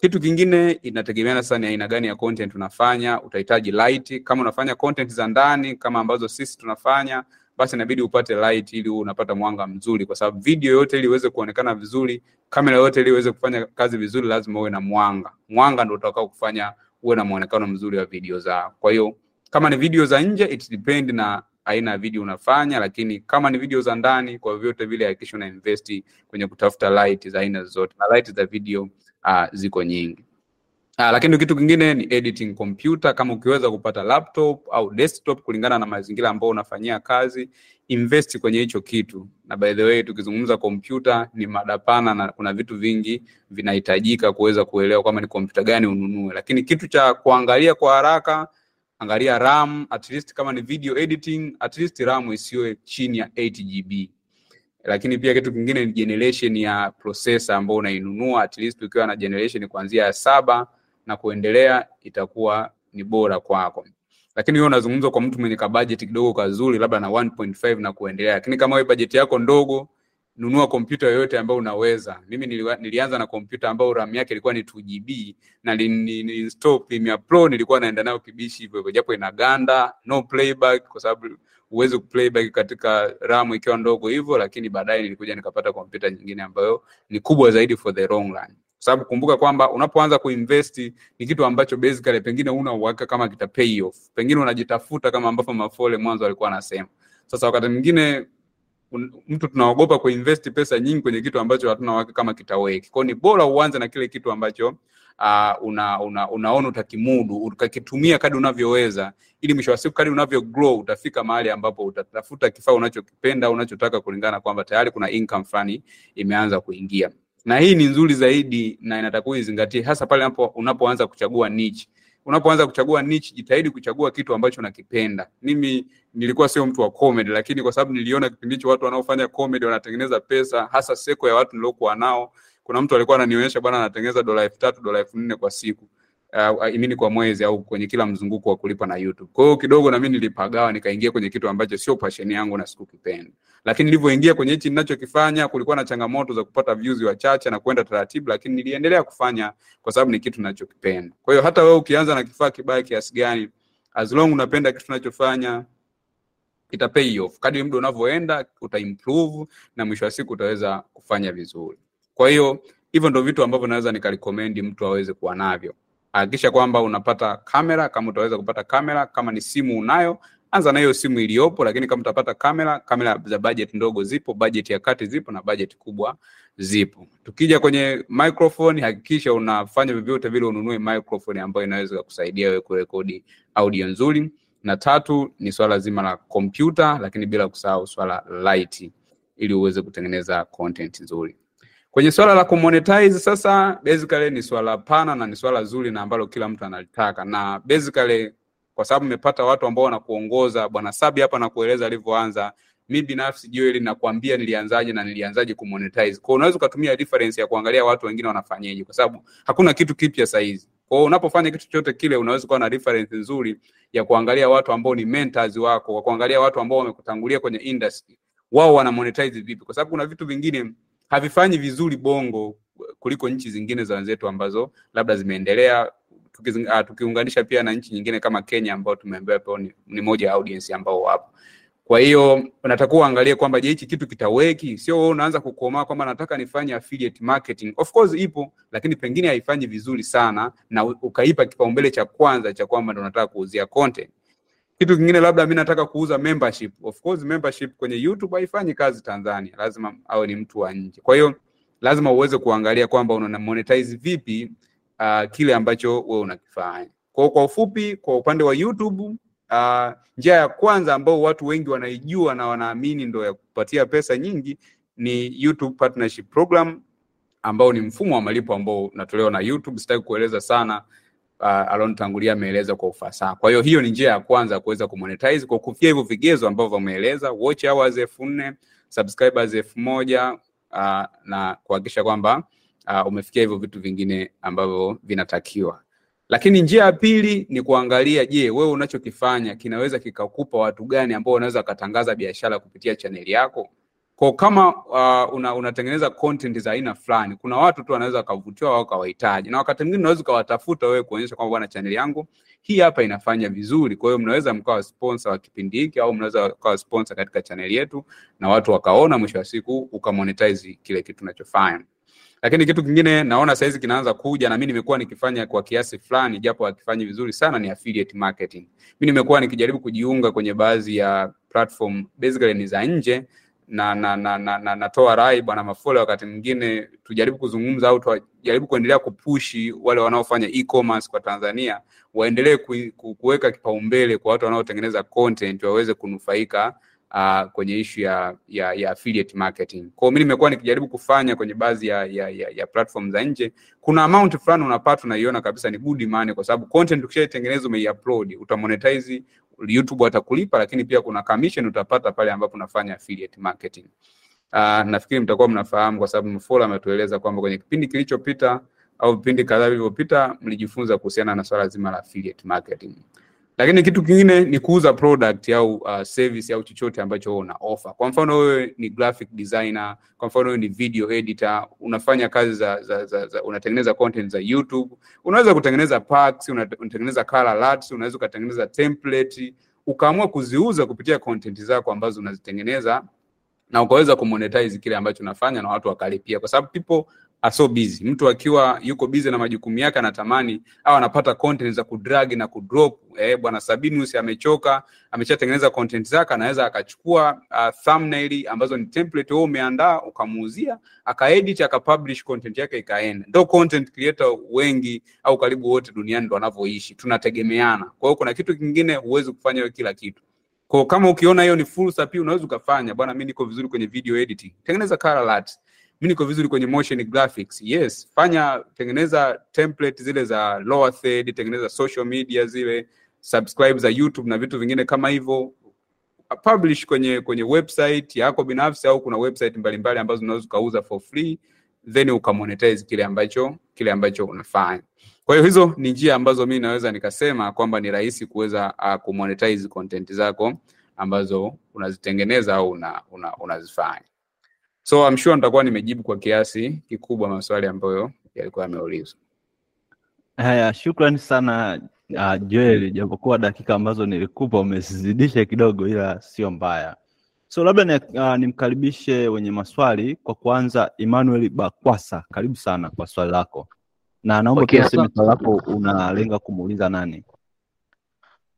Kitu kingine inategemeana sana ni aina gani ya content unafanya. Utahitaji light. Kama unafanya content za ndani kama ambazo sisi tunafanya, basi inabidi upate light ili uwe unapata mwanga mzuri, kwa sababu video yote ili iweze kuonekana vizuri, kamera yote ili iweze kufanya kazi vizuri, lazima uwe na mwanga. Mwanga ndio utakao kufanya uwe na muonekano mzuri wa video zao. Kwa hiyo kama ni video za nje, it depend na aina ya video unafanya, lakini kama ni video za ndani, kwa vyote vile hakikisha una invest kwenye kutafuta light za aina zote, na light za video uh, ziko nyingi. Uh, lakini kitu kingine ni editing computer. Kama ukiweza kupata laptop au desktop kulingana na mazingira ambayo unafanyia kazi, invest kwenye hicho kitu. Na by the way, tukizungumza kompyuta ni mada pana na kuna vitu vingi vinahitajika kuweza kuelewa kama ni kompyuta gani ununue, lakini kitu cha kuangalia kwa haraka angalia RAM, at least kama ni video editing, at least RAM isiwe chini ya 8 GB. Lakini pia kitu kingine ni generation ya processor ambayo unainunua, at least ukiwa na generation kuanzia ya saba na kuendelea itakuwa ni bora kwako. Lakini wewe unazungumza kwa mtu mwenye ka kidogo kazuri, labda na 1.5 na kuendelea. Lakini kama wewe bajeti yako ndogo, nunua kompyuta yoyote ambayo unaweza. Mimi nilianza na kompyuta ambayo RAM yake ilikuwa ni 2GB na niliinstall Pro, nilikuwa naenda nayo kibishi hivyo hivyo, japo inaganda, no playback kwa sababu huwezi kuplayback katika RAM ikiwa ndogo hivyo, lakini baadaye nilikuja nikapata kompyuta nyingine ambayo ni kubwa zaidi for the long run. Kwa sababu kumbuka kwamba unapoanza kuinvest ni kitu ambacho basically pengine una uhakika kama kita pay off. Pengine unajitafuta kama ambavyo Mafole mwanzo alikuwa anasema. Sasa wakati mwingine mtu tunaogopa kuinvest pesa nyingi kwenye kitu ambacho hatuna uhakika kama kitaweki. Kwa ni bora uanze na kile kitu ambacho uh, una, una, unaona utakimudu ukakitumia kadri unavyoweza, ili mwisho wa siku kadri unavyo grow utafika mahali ambapo utatafuta kifaa unachokipenda unachotaka, kulingana kwamba tayari kuna income fulani imeanza kuingia. Na hii ni nzuri zaidi na inatakiwa izingatie hasa pale unapoanza kuchagua niche. Unapoanza kuchagua niche, jitahidi kuchagua kitu ambacho nakipenda. Mimi nilikuwa sio mtu wa comedy, lakini kwa sababu niliona kipindi hicho watu wanaofanya comedy wanatengeneza pesa, hasa seko ya watu niliokuwa nao. Kuna mtu alikuwa ananionyesha bwana, anatengeneza dola elfu tatu dola elfu nne kwa siku uh, imini kwa mwezi au kwenye kila mzunguko wa kulipa na YouTube. Kwa hiyo kidogo na mimi nilipagawa, nikaingia kwenye kitu ambacho sio passion yangu na sikukipenda. Lakini nilivyoingia kwenye hichi ninachokifanya, kulikuwa na changamoto za kupata views wachache na kwenda taratibu, lakini niliendelea kufanya kwa sababu ni kitu ninachokipenda. Kwa hiyo hata wewe ukianza na kifaa kibaya kiasi gani, as long unapenda kitu unachofanya ita pay off. Kadri muda unavyoenda uta improve na mwisho wa siku utaweza kufanya vizuri. Kwa hiyo hivyo ndio vitu ambavyo naweza nikarecommend mtu aweze kuwa navyo. Hakikisha kwamba unapata kamera, kama utaweza kupata kamera, kama ni simu unayo, anza na hiyo simu iliyopo, lakini kama utapata kamera, kamera za budget ndogo zipo, budget ya kati zipo na budget kubwa zipo. Tukija kwenye microphone, hakikisha unafanya vyovyote vile ununue microphone ambayo inaweza kukusaidia wewe kurekodi audio nzuri, na tatu ni swala zima la kompyuta, lakini bila kusahau swala light ili uweze kutengeneza content nzuri. Kwenye swala la kumonetize sasa, basically ni swala pana na ni swala zuri na ambalo kila mtu analitaka, na basically kwa sababu mmepata watu ambao wanakuongoza, bwana Sabi hapa nakueleza alivyoanza. Mi binafsi Joel nakwambia nilianzaje na nilianzaje kumonetize. Kwa unaweza ukatumia reference ya kuangalia watu wengine wanafanyaje, kwa sababu hakuna kitu kipya saa. Kwa unapofanya kitu chochote kile, unaweza kuwa na reference nzuri ya kuangalia watu ambao ni mentors wako, wa kuangalia watu ambao wamekutangulia kwenye industry, wao wana monetize vipi, kwa sababu kuna vitu vingine havifanyi vizuri bongo kuliko nchi zingine za wenzetu ambazo labda zimeendelea ah, tukiunganisha pia na nchi nyingine kama Kenya ambao tumeambiwa pia ni, ni moja ya audience ambao wapo. Kwa hiyo unatakiwa uangalie kwamba je, hichi kitu kitaweki, sio wewe unaanza kukomaa kwamba nataka nifanye affiliate marketing. Of course ipo, lakini pengine haifanyi vizuri sana na ukaipa kipaumbele cha kwanza cha kwamba ndo unataka kuuzia content. Kitu kingine labda mimi nataka kuuza membership. Of course membership kwenye YouTube haifanyi kazi Tanzania, lazima awe ni mtu wa nje. Kwa hiyo lazima uweze kuangalia kwamba una monetize vipi uh, kile ambacho wewe unakifanya. Kwa kwa ufupi, kwa upande wa YouTube uh, njia ya kwanza ambao watu wengi wanaijua na wanaamini ndo ya kupatia pesa nyingi ni YouTube Partnership Program ambao ni mfumo wa malipo ambao unatolewa na YouTube. Sitaki kueleza sana uh, alonitangulia ameeleza kwa ufasaha. Kwa hiyo hiyo ni njia ya kwanza ya kuweza kumonetize kwa kufikia hivyo vigezo ambavyo wameeleza, watch hours elfu subscribers elfu moja uh, na kuhakikisha kwamba uh, umefikia hivyo vitu vingine ambavyo vinatakiwa. Lakini njia ya pili ni kuangalia, je, wewe unachokifanya kinaweza kikakupa watu gani ambao wanaweza wakatangaza biashara kupitia chaneli yako? Kwa kama uh, una, unatengeneza content za aina fulani, kuna watu tu wanaweza wakavutiwa au wakawahitaji, na wakati mwingine unaweza ukawatafuta wewe kuonyesha kwamba bwana, chaneli yangu hii hapa inafanya vizuri, kwa hiyo mnaweza mkawa sponsor wa kipindi hiki au mnaweza mkawa sponsor katika chaneli yetu, na watu wakaona, mwisho wa siku ukamonetize kile kitu unachofanya. Lakini kitu kingine naona saizi kinaanza kuja na mimi nimekuwa nikifanya kwa kiasi fulani, japo hakifanyi vizuri sana, ni affiliate marketing. Mimi nimekuwa nikijaribu kujiunga kwenye baadhi ya platform basically ni za nje na na na, na, na natoa rai bwana Mafole, wakati mwingine tujaribu kuzungumza au tujaribu kuendelea kupushi wale wanaofanya e-commerce kwa Tanzania waendelee ku, ku, kuweka kipaumbele kwa watu wanaotengeneza content waweze kunufaika uh, kwenye ishu ya, ya, ya affiliate marketing. Kwa mimi nimekuwa nikijaribu kufanya kwenye baadhi ya, ya, ya, ya platform za nje, kuna amount fulani unapata unaiona kabisa ni good money, kwa sababu content ukishaitengeneza umeiupload utamonetize YouTube atakulipa, lakini pia kuna commission utapata pale ambapo unafanya affiliate marketing. Uh, nafikiri mtakuwa mnafahamu kwa sababu Mfola ametueleza kwamba kwenye kipindi kilichopita au vipindi kadhaa vilivyopita mlijifunza kuhusiana na swala zima la affiliate marketing. Lakini kitu kingine ni kuuza product au uh, service au chochote ambacho una offer. Kwa mfano wewe ni graphic designer, kwa mfano wewe ni video editor, unafanya kazi za, za, za, za unatengeneza content za YouTube, unaweza kutengeneza packs, unatengeneza color alerts, unaweza ukatengeneza template, ukaamua kuziuza kupitia content zako ambazo unazitengeneza na ukaweza kumonetize kile ambacho unafanya na watu wakalipia, kwa sababu people are so busy. Mtu akiwa yuko busy na majukumu yake, anatamani au anapata content za kudrag na kudrop. Eh, bwana Sabinus amechoka, ameshatengeneza content zake, anaweza akachukua uh, thumbnail ambazo ni template wewe umeandaa ukamuuzia, akaedit akapublish content yake ikaenda. Ndio content creator wengi au karibu wote duniani ndo wanavyoishi, tunategemeana. Kwa hiyo kuna kitu kingine huwezi kufanya wewe kila kitu. Kwa kama ukiona hiyo ni fursa pia unaweza ukafanya, bwana, mimi niko vizuri kwenye video editing, tengeneza color alerts. Mimi niko vizuri kwenye motion graphics. Yes, fanya tengeneza template zile za lower third, tengeneza social media zile, subscribe za YouTube na vitu vingine kama hivyo. Publish kwenye kwenye website yako binafsi au kuna website mbalimbali ambazo unaweza ukauza for free then ukamonetize kile ambacho kile ambacho unafanya. Kwa hiyo hizo ni njia ambazo mi naweza nikasema kwamba ni rahisi kuweza uh, kumonetize content zako ambazo unazitengeneza au una, una, unazifanya. So I'm sure nitakuwa nimejibu kwa kiasi kikubwa maswali ambayo yalikuwa yameulizwa. Haya, shukrani sana uh, Joel, japokuwa dakika ambazo nilikupa umezizidisha kidogo, ila sio mbaya. So labda ni, uh, nimkaribishe wenye maswali. Kwa kwanza, Emmanuel Bakwasa, karibu sana kwa swali lako, na naomba Okay, pia swali lako unalenga kumuuliza nani?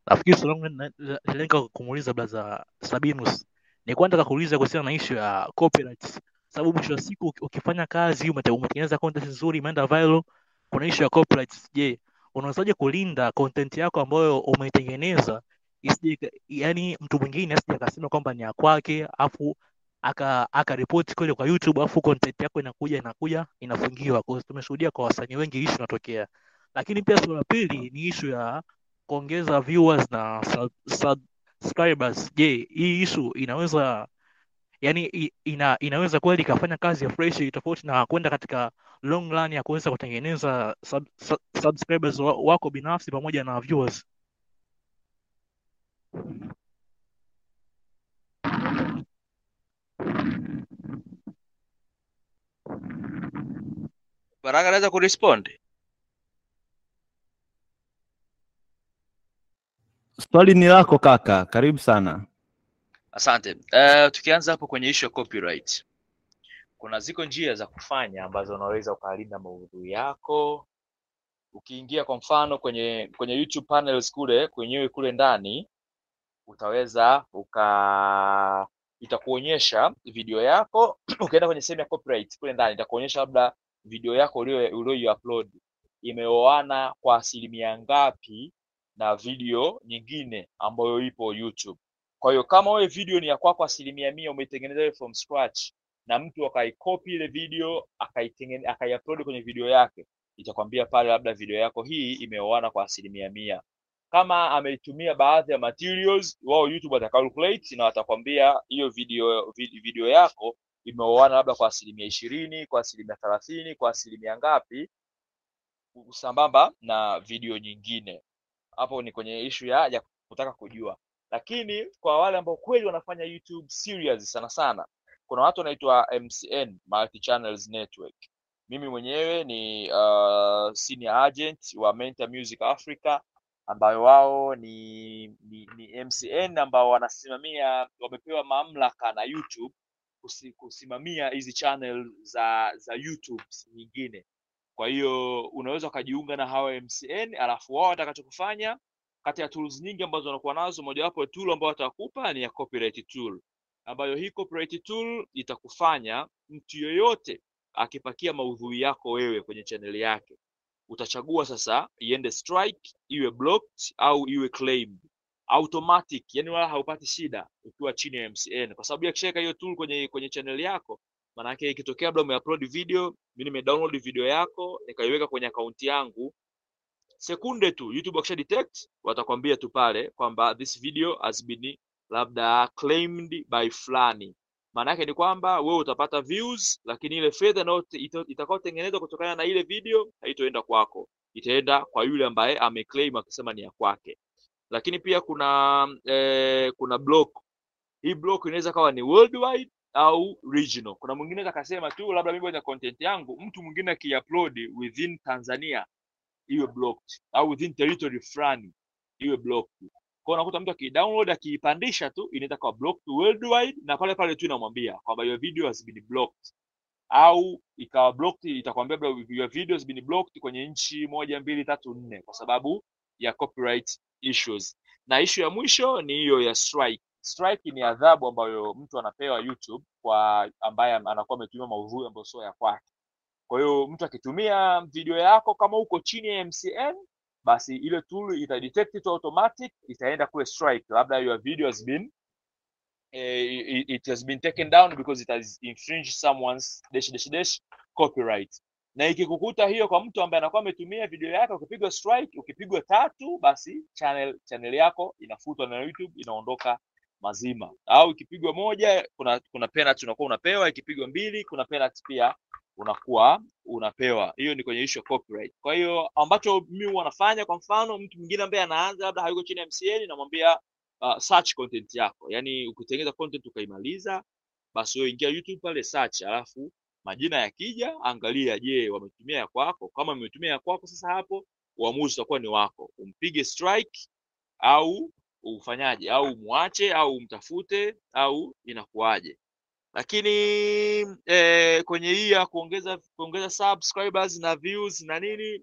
Nafikiri swali lina- kumuuliza blaza Sabinus. Nilikuwa nataka kuuliza kuhusiana na issue ya copyrights. Sababu mwisho wa siku ukifanya kazi umete- umetengeneza content nzuri imeenda viral, kuna issue ya copyrights. Je, unawezaje kulinda content yako ambayo umeitengeneza isije yaani mtu mwingine asije akasema kwamba ni ya kwake afu aka akaripoti kule kwa YouTube afu content yako inakuja inakuja inafungiwa. Kwa tumeshuhudia kwa wasanii wengi issue inatokea. Lakini pia suala la pili ni issue ya kuongeza viewers na sub, subscribers. Je, hii issue inaweza yani ina, inaweza kweli ikafanya kazi ya fresh tofauti na kwenda katika long run ya kuweza kutengeneza sub, sub, subscribers wako binafsi pamoja na viewers? Baraka anaweza kurespond. Swali ni lako kaka, karibu sana. Asante. Uh, tukianza hapo kwenye issue ya copyright, kuna ziko njia za kufanya ambazo unaweza ukalinda maudhui yako. Ukiingia kwa mfano kwenye kwenye YouTube panels kule kwenyewe kule ndani, utaweza uka itakuonyesha video yako ukienda kwenye sehemu ya copyright kule ndani itakuonyesha labda video yako ulio ulio upload imeoana kwa asilimia ngapi na video nyingine ambayo ipo YouTube. Kwa hiyo kama wewe video ni ya kwako asilimia mia umeitengeneza from scratch na mtu akaikopi ile video akaitengeneza akaiupload kwenye video yake, itakwambia pale labda video yako hii imeoana kwa asilimia mia. Kama ameitumia baadhi ya materials, wao YouTube watacalculate na watakwambia hiyo video video yako imeoana labda kwa asilimia ishirini, kwa asilimia thelathini, kwa asilimia ngapi, sambamba na video nyingine hapo ni kwenye ishu ya, ya kutaka kujua. Lakini kwa wale ambao kweli wanafanya youtube series sana sana kuna watu wanaitwa mcn multi channels network. Mimi mwenyewe ni uh, senior agent wa Mentor Music Africa ambayo wao ni, ni, ni mcn ambao wanasimamia wamepewa mamlaka na youtube kusimamia hizi channel za za youtube nyingine kwa hiyo unaweza ukajiunga na hawa MCN, alafu wao watakachokufanya kati ya tools nyingi ambazo wanakuwa nazo, mojawapo ya tool ambayo watakupa ni ya copyright tool, ambayo hii copyright tool itakufanya mtu yoyote akipakia maudhui yako wewe kwenye chaneli yake, utachagua sasa iende strike, iwe blocked au iwe claimed. Automatic, yani wala haupati shida ukiwa chini ya MCN, kwa sababu yakishaweka hiyo tool kwenye kwenye chaneli yako Manake ikitokea labda umeupload video, mimi nimedownload video yako nikaiweka kwenye akaunti yangu, sekunde tu YouTube wakisha detect watakwambia tu pale kwamba this video has been labda claimed by fulani. Maana yake ni kwamba wewe utapata views, lakini ile fedha inayo- itakayotengenezwa kutokana na ile video haitoenda kwako, itaenda kwa yule ambaye ameclaim akisema ni ya kwake. Lakini pia kuna eh, kuna block hii block inaweza kawa ni worldwide au regional. Kuna mwingine akasema tu labda mimi kwenye content yangu mtu mwingine akiupload within Tanzania iwe blocked au within territory fulani iwe blocked. Kwa hiyo unakuta mtu akidownload akiipandisha tu inaweza kuwa blocked worldwide na pale pale tu inamwambia kwamba your video has been blocked au ikawa blocked itakwambia your video has been blocked kwenye nchi moja mbili tatu nne kwa sababu ya copyright issues. Na issue ya mwisho ni hiyo ya strike. Strike ni adhabu ambayo mtu anapewa YouTube kwa ambaye anakuwa ametumia maudhui ambayo sio ya kwake. Kwa hiyo mtu akitumia video yako kama uko chini ya MCN, basi ile tool ita detect it automatic, itaenda kule strike, labda your video has been eh, it has been taken down because it has infringed someone's dash dash dash copyright. Na ikikukuta hiyo kwa mtu ambaye anakuwa ametumia video yako, ukipigwa strike, ukipigwa tatu, basi channel channel yako inafutwa na YouTube, inaondoka mazima. Au ikipigwa moja, kuna kuna penalty unakuwa unapewa, ikipigwa mbili, kuna penalty pia unakuwa unapewa. Hiyo ni kwenye issue ya copyright. Kwa hiyo ambacho mimi wanafanya, kwa mfano mtu mwingine ambaye anaanza labda hayuko chini ya MCN, namwambia uh, search content yako, yaani ukitengeneza content ukaimaliza, basi wewe ingia YouTube pale search, alafu majina yakija, angalia, je, wametumia ya kwako? Kama wametumia ya kwako, sasa hapo uamuzi utakuwa ni wako, umpige strike au ufanyaje, au mwache au umtafute au inakuwaje? Lakini eh, kwenye hii ya kuongeza kuongeza subscribers na views na nini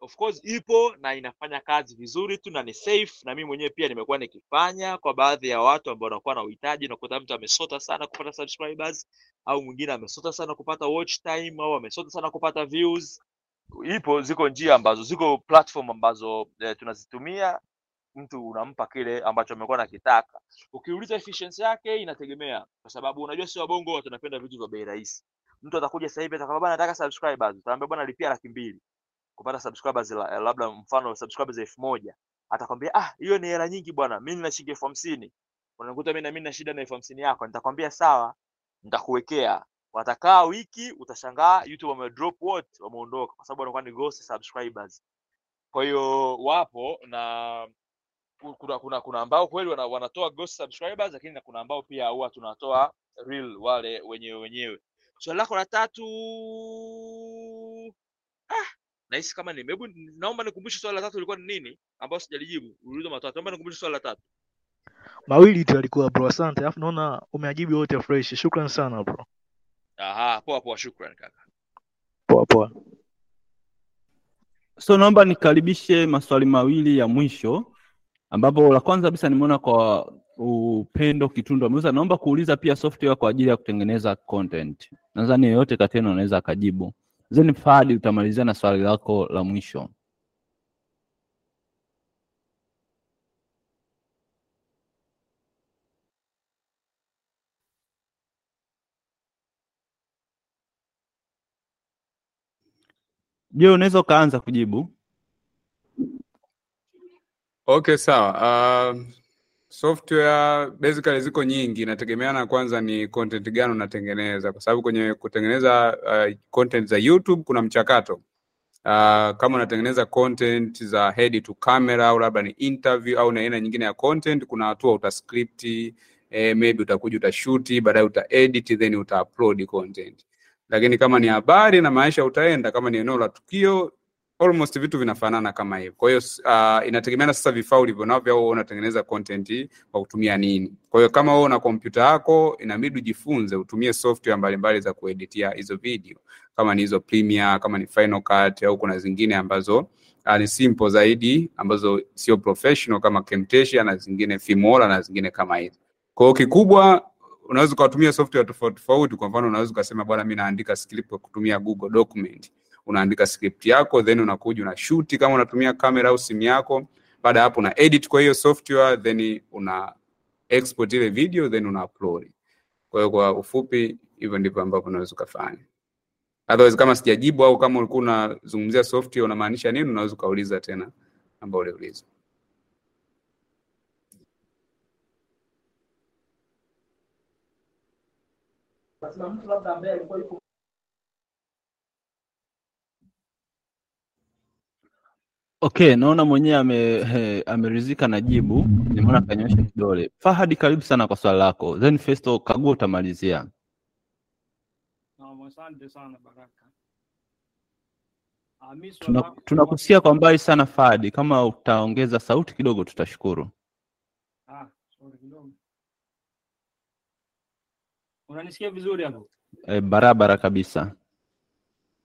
of course ipo na inafanya kazi vizuri tu na ni safe na mimi mwenyewe pia nimekuwa nikifanya kwa baadhi ya watu ambao wanakuwa na uhitaji Unakuta mtu amesota sana kupata subscribers au mwingine amesota sana kupata watch time au amesota sana kupata views. Ipo ziko njia ambazo ziko platform ambazo eh, tunazitumia mtu unampa kile ambacho amekuwa nakitaka ukiuliza efficiency yake inategemea kwa sababu unajua si wabongo watu wanapenda vitu vya bei rahisi. Mtu atakuja sasa hivi atakwambia bwana nataka subscribers. Utaambia bwana lipia laki mbili. Kupata subscribers la, labda mfano subscribers elfu moja. Atakwambia ah hiyo ni hela nyingi bwana mimi nina shilingi elfu hamsini. Unakuta mimi na mimi na shida na elfu hamsini yako. Nitakwambia sawa nitakuwekea. Watakaa wiki utashangaa youtube wamedrop wote wameondoka kwa sababu wanakuwa ni ghost subscribers. Kwa hiyo wapo na kuna kuna kuna ambao kweli wana, wanatoa ghost subscribers lakini na kuna ambao pia huwa tunatoa real wale wenyewe wenyewe. Swali lako la tatu ah, nahisi kama ni hebu naomba nikumbushe swali la tatu ilikuwa ni nini ambao sijalijibu uliuliza matatu naomba nikumbushe swali la tatu. Mawili tu yalikuwa bro asante alafu naona umeajibu yote fresh shukran sana bro. Aha poa poa shukran kaka. Poa poa. So naomba nikaribishe maswali mawili ya mwisho, ambapo la kwanza kabisa nimeona kwa Upendo Kitundu ameuza, naomba kuuliza pia software kwa ajili ya kutengeneza content. Nadhani yeyote kati yenu anaweza akajibu. Then Fadi utamalizia na swali lako la mwisho. Je, unaweza ukaanza kujibu? Okay, sawa. Uh, software basically ziko nyingi, inategemeana kwanza ni content gani unatengeneza, kwa sababu kwenye kutengeneza uh, content za YouTube kuna mchakato uh, kama unatengeneza content za head to camera au labda ni interview au na aina nyingine ya content, kuna hatua utascript, eh, maybe utakuja utashuti, baadaye utaedit then utaupload content. Lakini kama ni habari na maisha utaenda, kama ni eneo la tukio almost vitu vinafanana kama hivyo. Kwa hiyo uh, inategemeana sasa vifaa ulivyo navyo au unatengeneza content kwa kutumia nini. Kwa hiyo kama wewe una kompyuta yako, inabidi ujifunze utumie software mbalimbali za kueditia hizo video, kama ni hizo Premiere, kama ni Final Cut au kuna zingine ambazo uh, ni simple zaidi ambazo sio professional kama Camtasia na zingine Filmora na zingine kama hizo. Kwa kikubwa unaweza ukatumia software tofauti tofauti. Kwa mfano, unaweza ukasema bwana, mimi naandika script kwa kutumia Google Document unaandika script yako then unakuja una shoot kama unatumia kamera au simu yako. Baada ya hapo una edit kwa hiyo software then una export ile video then una upload. Kwa hiyo kwa ufupi, hivyo ndivyo ambavyo unaweza kufanya. Otherwise, kama sijajibu au kama ulikuwa unazungumzia software unamaanisha nini, unaweza ukauliza tena ambao uliuliza. Okay, naona mwenyewe ame, he, na jibu. Nimeona kanyosha kidole. Fahadi, karibu sana kwa swali lako. Then Festo kagua utamalizia. Asante sana Baraka. Tunakusikia Tuna- kwa mbali sana Fahadi, kama utaongeza sauti kidogo tutashukuru. Ah, sorry kidogo. Unanisikia vizuri hapo? E, barabara kabisa.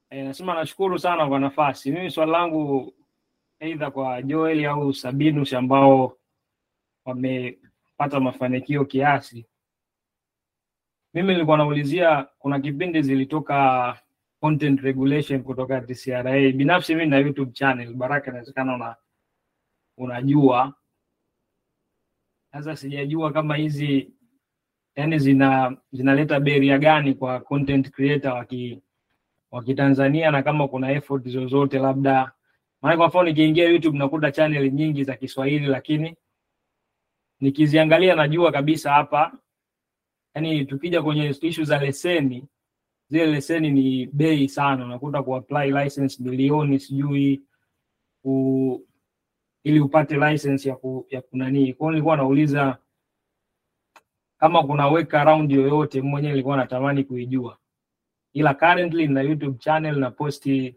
Eh, nasema nashukuru sana kwa nafasi. Mimi swali langu aidha kwa Joel au Sabinus ambao wamepata mafanikio kiasi. Mimi nilikuwa naulizia, kuna kipindi zilitoka content regulation kutoka TCRA. Binafsi mimi na YouTube channel, Baraka, inawezekana una, unajua. Sasa sijajua kama hizi yani zina zinaleta beria gani kwa content creator wa Kitanzania na kama kuna effort zozote labda maana kwa mfano nikiingia YouTube nakuta channel nyingi za Kiswahili lakini nikiziangalia najua kabisa hapa yani tukija kwenye issue za leseni zile leseni ni bei sana. Unakuta kuapply license milioni sijui ku, ili upate license ya ku, ya kunanii kwa hiyo nilikuwa nauliza kama kuna workaround yoyote mwenyewe nilikuwa natamani kuijua. Ila currently na YouTube channel na posti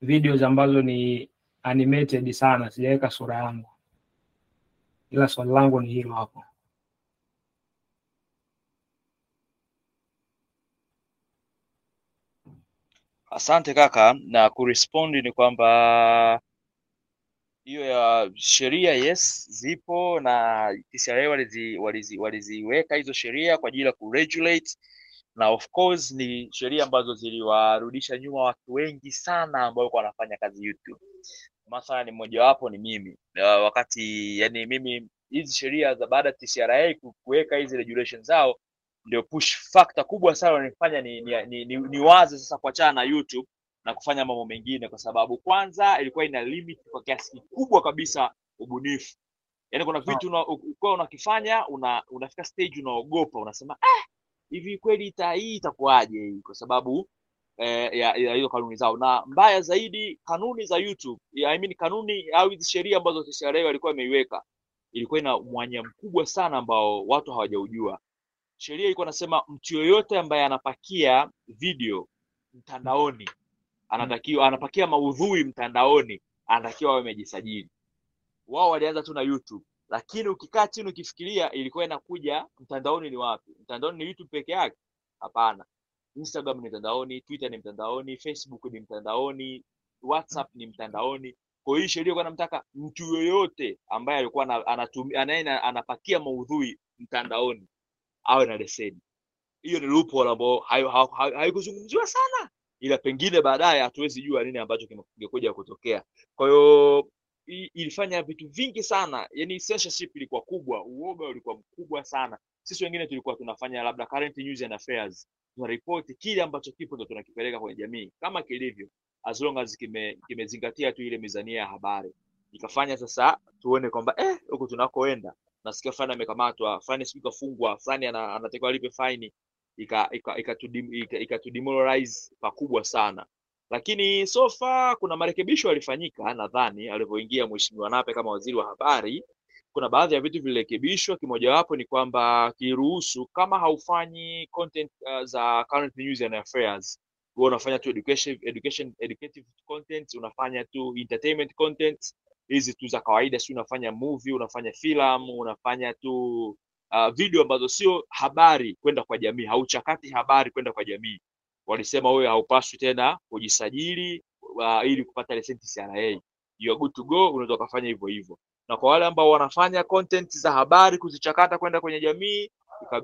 videos ambazo ni animated sana, sijaweka sura yangu, ila swali langu ni hilo hapo. Asante kaka, na kurespondi ni kwamba hiyo ya sheria yes, zipo na TCRA walizi walizi waliziweka hizo sheria kwa ajili ya kuregulate, na of course ni sheria ambazo ziliwarudisha nyuma watu wengi sana ambao walikuwa wanafanya kazi YouTube. Mathalan mojawapo ni mimi uh, wakati yani mimi hizi sheria za baada ya TCRA kuweka hizi regulations zao ndio push factor kubwa sana wanifanya ni, ni, ni, ni, ni waze sasa kuachana na YouTube na kufanya mambo mengine, kwa sababu kwanza ilikuwa ina limit kwa kiasi kikubwa kabisa ubunifu. Yani kuna vitu una, ukiwa unakifanya una, unafika stage unaogopa, unasema ah, hivi kweli hii itakuwaje hii, kwa sababu eh, ya hizo kanuni zao, na mbaya zaidi kanuni za YouTube I mean kanuni au hizi sheria ambazo TCRA walikuwa wameiweka ilikuwa ina mwanya mkubwa sana ambao watu hawajaujua. Sheria ilikuwa nasema mtu yoyote ambaye anapakia video mtandaoni anatakiwa anapakia maudhui mtandaoni anatakiwa awe amejisajili. Wao walianza tu na YouTube, lakini ukikaa chini ukifikiria, ilikuwa inakuja mtandaoni ni wapi? Mtandaoni ni YouTube peke yake? Hapana. Instagram ni mtandaoni, Twitter ni mtandaoni, Facebook ni mtandaoni, WhatsApp ni mtandaoni. Kwa hiyo sheria ilikuwa namtaka mtu yoyote ambaye alikuwa ana- anatumia anaye anapakia maudhui mtandaoni awe na leseni. Hiyo ni loophole ambayo haikuzungumziwa sana, ila pengine baadaye hatuwezi jua nini ambacho kingekuja kutokea. Kwa hiyo ilifanya vitu vingi sana, yani censorship ilikuwa kubwa, uoga ulikuwa mkubwa sana. Sisi wengine tulikuwa tunafanya labda current news and affairs, tunaripoti kile ambacho kipo ndo tunakipeleka kwenye jamii kama kilivyo, as long as kime kimezingatia tu ile mizania ya habari. Ikafanya sasa tuone kwamba eh, huku tunakoenda nasikia fulani amekamatwa, fulani sijui kafungwa, fulani anatakiwa alipe faini, ika ika ikatudemoralize ika, ika pakubwa sana lakini so far kuna marekebisho yalifanyika, nadhani alivyoingia Mheshimiwa Nape kama waziri wa habari, kuna baadhi ya vitu vilirekebishwa. Kimojawapo ni kwamba kiruhusu kama haufanyi content uh, za current news and affairs, wewe unafanya tu education, education, educative content, unafanya tu entertainment content. Hizi tu za kawaida, si unafanya movie, unafanya filamu, unafanya tu uh, video ambazo sio habari kwenda kwa jamii, hauchakati habari kwenda kwa jamii walisema wewe haupaswi tena kujisajili uh, ili kupata leseni TCRA. You are good to go, unaweza ukafanya hivyo hivyo. Na kwa wale ambao wanafanya content za habari kuzichakata kwenda kwenye jamii,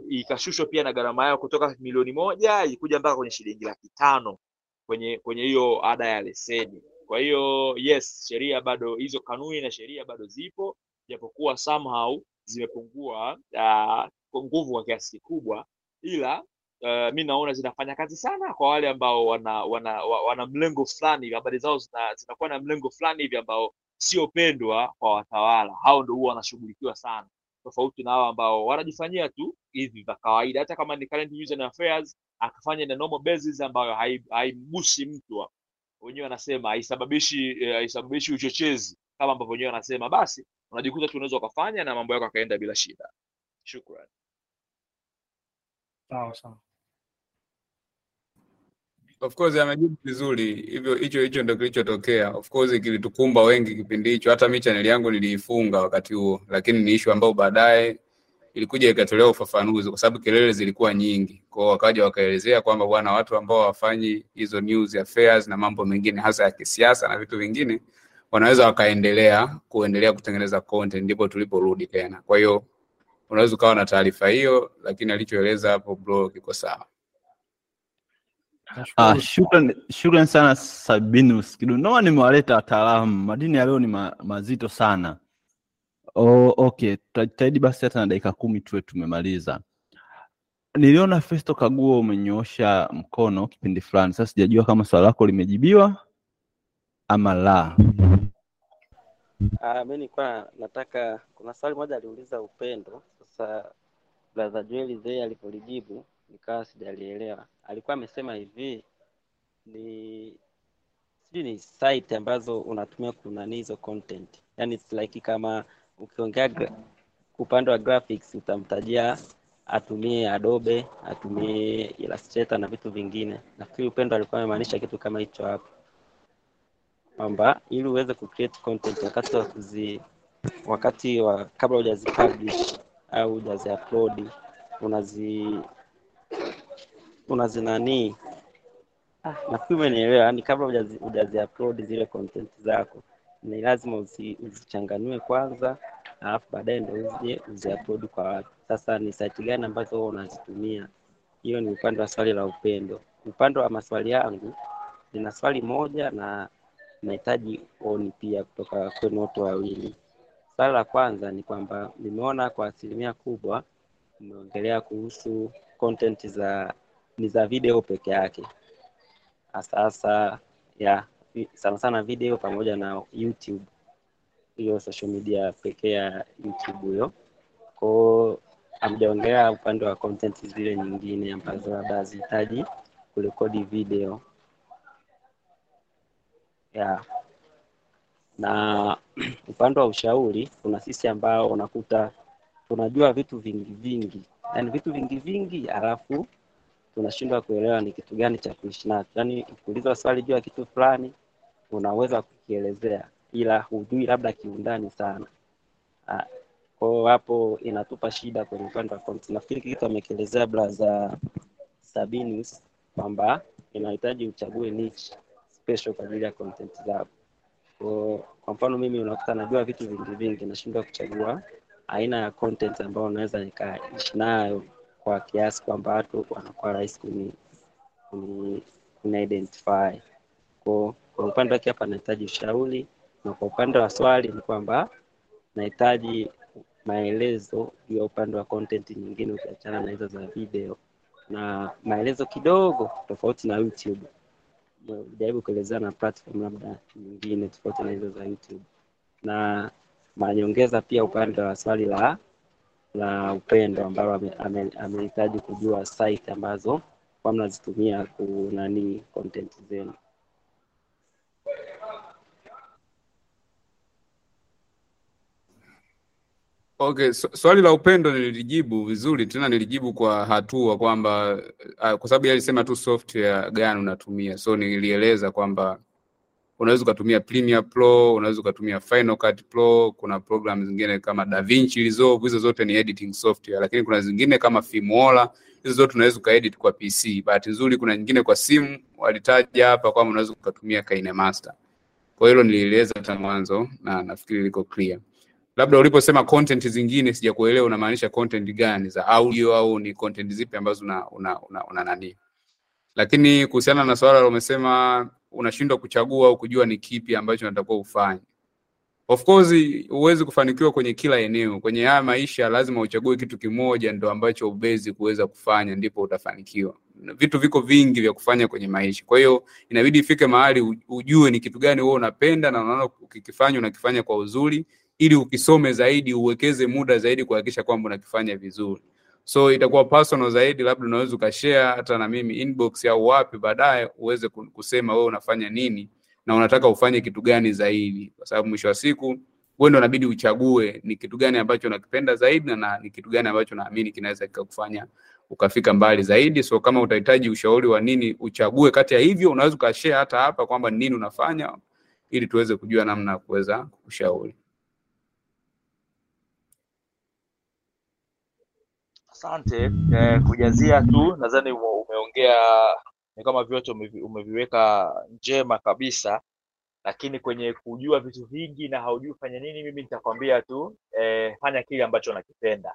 ikashushwa pia na gharama yao kutoka milioni moja ikuja mpaka kwenye shilingi laki tano kwenye kwenye hiyo ada ya leseni. Kwa hiyo yes, sheria bado hizo kanuni na sheria bado zipo, japokuwa somehow zimepungua uh, nguvu kwa kiasi kikubwa, ila uh, mi naona zinafanya kazi sana kwa wale ambao wana wana, wa- wana mlengo fulani, habari zao zinakuwa na mlengo fulani hivi ambao sio pendwa kwa watawala. Hao ndio huwa wanashughulikiwa sana, tofauti na hao ambao wanajifanyia tu hivi vya kawaida, hata kama ni current news and affairs, akafanya na normal basis ambayo hai- haimgusi mtu wenyewe wanasema haisababishi eh, haisababishi uchochezi kama ambavyo wenyewe wanasema, basi unajikuta tu unaweza ukafanya na mambo yako akaenda bila shida. Shukran. Sawa sawa. Of course amejibu vizuri, hivyo hicho hicho ndio kilichotokea. Of course kilitukumba wengi kipindi hicho, hata mi chaneli yangu niliifunga wakati huo, lakini ni issue ambayo baadaye ilikuja ikatolewa ufafanuzi, kwa sababu kelele zilikuwa nyingi. Kwao wakaja wakaelezea kwamba bwana, watu ambao wafanyi hizo news affairs na mambo mengine hasa ya kisiasa na vitu vingine wanaweza wakaendelea kuendelea kutengeneza content, ndipo tuliporudi tena. Kwa hiyo unaweza ukawa na taarifa hiyo, lakini alichoeleza hapo bro kiko sawa. Ah, shukran, shukran sana Sabinus Kidu. Nimewaleta wataalamu, madini ya leo ni ma, mazito sana. Oh, okay, tutajitahidi basi hata na dakika kumi tuwe tumemaliza. Niliona Festo Kaguo umenyoosha mkono kipindi fulani, sasa sijajua kama swali lako limejibiwa ama la. Ah, mi nilikuwa nataka, kuna swali moja aliuliza Upendo. Sasa brother Joel Zee alipolijibu nikawa sijalielewa. Alikuwa amesema hivi ni sijui ni site ambazo unatumia kunani hizo content, yani it's like kama ukiongea upande wa graphics utamtajia atumie Adobe, atumie Illustrator na vitu vingine. Nafikiri Upendo alikuwa amemaanisha kitu kama hicho hapo, kwamba ili uweze kucreate content wakati wa kuzi wakati wa kabla hujazipublish au hujaziupload unazi unazinanii Ah, nafikiri umenielewa. Yani kabla hujazi hujazi upload zile content zako ni lazima uzi, uzichanganue kwanza, alafu baadaye ndo uje uzi upload kwa watu. Sasa ni site gani ambazo huwa unazitumia? Hiyo ni upande wa swali la upendo. Upande wa maswali yangu, nina swali moja na nahitaji oni pia kutoka kwenu watu wawili. Swali la kwanza ni kwamba nimeona kwa asilimia kubwa umeongelea kuhusu content za ni za video peke yake. Hasa ya sana sana video pamoja na YouTube, hiyo social media pekee ya YouTube hiyo. Kwao hamjaongelea upande wa content zile nyingine ambazo labda hazihitaji kurekodi video. Ya na upande wa ushauri, kuna sisi ambao unakuta tunajua vitu vingi vingi, yani vitu vingi vingi, alafu tunashindwa kuelewa ni kitu gani cha kuishi nacho. Yani ukiulizwa swali juu ya kitu fulani unaweza kukielezea, ila hujui labda kiundani sana. Ah, Kwa hapo inatupa shida kwenye upande wa content. Nafikiri kitu amekielezea blaza Sabinus kwamba inahitaji uchague niche special kwa ajili ya content zako. Kwa, kwa mfano mimi unakuta najua vitu vingi vingi, nashindwa kuchagua aina ya content ambayo naweza nikaishi nayo kwa kiasi kwamba watu wanakuwa rahisi kuni, kuni, kuni identify. Kwa, kwa upande wake hapa nahitaji ushauri, na kwa upande wa swali ni kwamba nahitaji maelezo juu ya upande wa content nyingine ukiachana na hizo za video na maelezo kidogo tofauti na YouTube jaribu kuelezea na platform labda nyingine tofauti na hizo za YouTube, na manyongeza pia upande wa swali la la upendo ambalo amehitaji ame, amehitaji kujua site ambazo kwa mnazitumia kunani content zenu. Okay, swali la upendo nilijibu vizuri, tena nilijibu kwa hatua kwamba uh, kwa sababu alisema tu software gani unatumia, so nilieleza kwamba unaweza ukatumia Premiere Pro, unaweza ukatumia Final Cut Pro, kuna program zingine kama DaVinci Resolve, hizo zote ni editing software, lakini kuna zingine kama Filmora, hizo zote unaweza ukaedit kwa PC. Bahati nzuri kuna nyingine kwa simu walitaja hapa kwamba unaweza ukatumia KineMaster. Kwa hilo nilieleza hata mwanzo na nafikiri liko clear. Labda uliposema content zingine sijakuelewa unamaanisha content gani za audio au ni content zipi ambazo una, una, una, una nani lakini kuhusiana na swala umesema unashindwa kuchagua au kujua ni kipi ambacho unatakiwa ufanye. Of course huwezi kufanikiwa kwenye kila eneo. Kwenye haya maisha lazima uchague kitu kimoja ndo ambacho ubezi kuweza kufanya, ndipo utafanikiwa. Vitu viko vingi vya kufanya kwenye maisha, kwa hiyo inabidi ifike mahali ujue ni kitu gani wewe unapenda na unaona ukikifanya unakifanya kwa uzuri, ili ukisome zaidi, uwekeze muda zaidi kuhakikisha kwamba unakifanya vizuri so itakuwa personal zaidi, labda unaweza ukashare hata na mimi inbox au wapi, baadaye uweze ku- kusema wewe unafanya nini na unataka ufanye kitu gani zaidi, kwa sababu mwisho wa siku wewe ndio inabidi uchague ni kitu gani ambacho unakipenda zaidi na, na ni kitu gani ambacho naamini kinaweza kikakufanya ukafika mbali zaidi. So kama utahitaji ushauri wa nini uchague kati ya hivyo, unaweza ukashare hata hapa kwamba nini unafanya, ili tuweze kujua namna ya kuweza kukushauri. Asante. Eh, kujazia tu, nadhani umeongea ni kama vyote umeviweka njema kabisa, lakini kwenye kujua vitu vingi na haujui fanya nini, mimi nitakwambia tu eh, fanya kile ambacho unakipenda.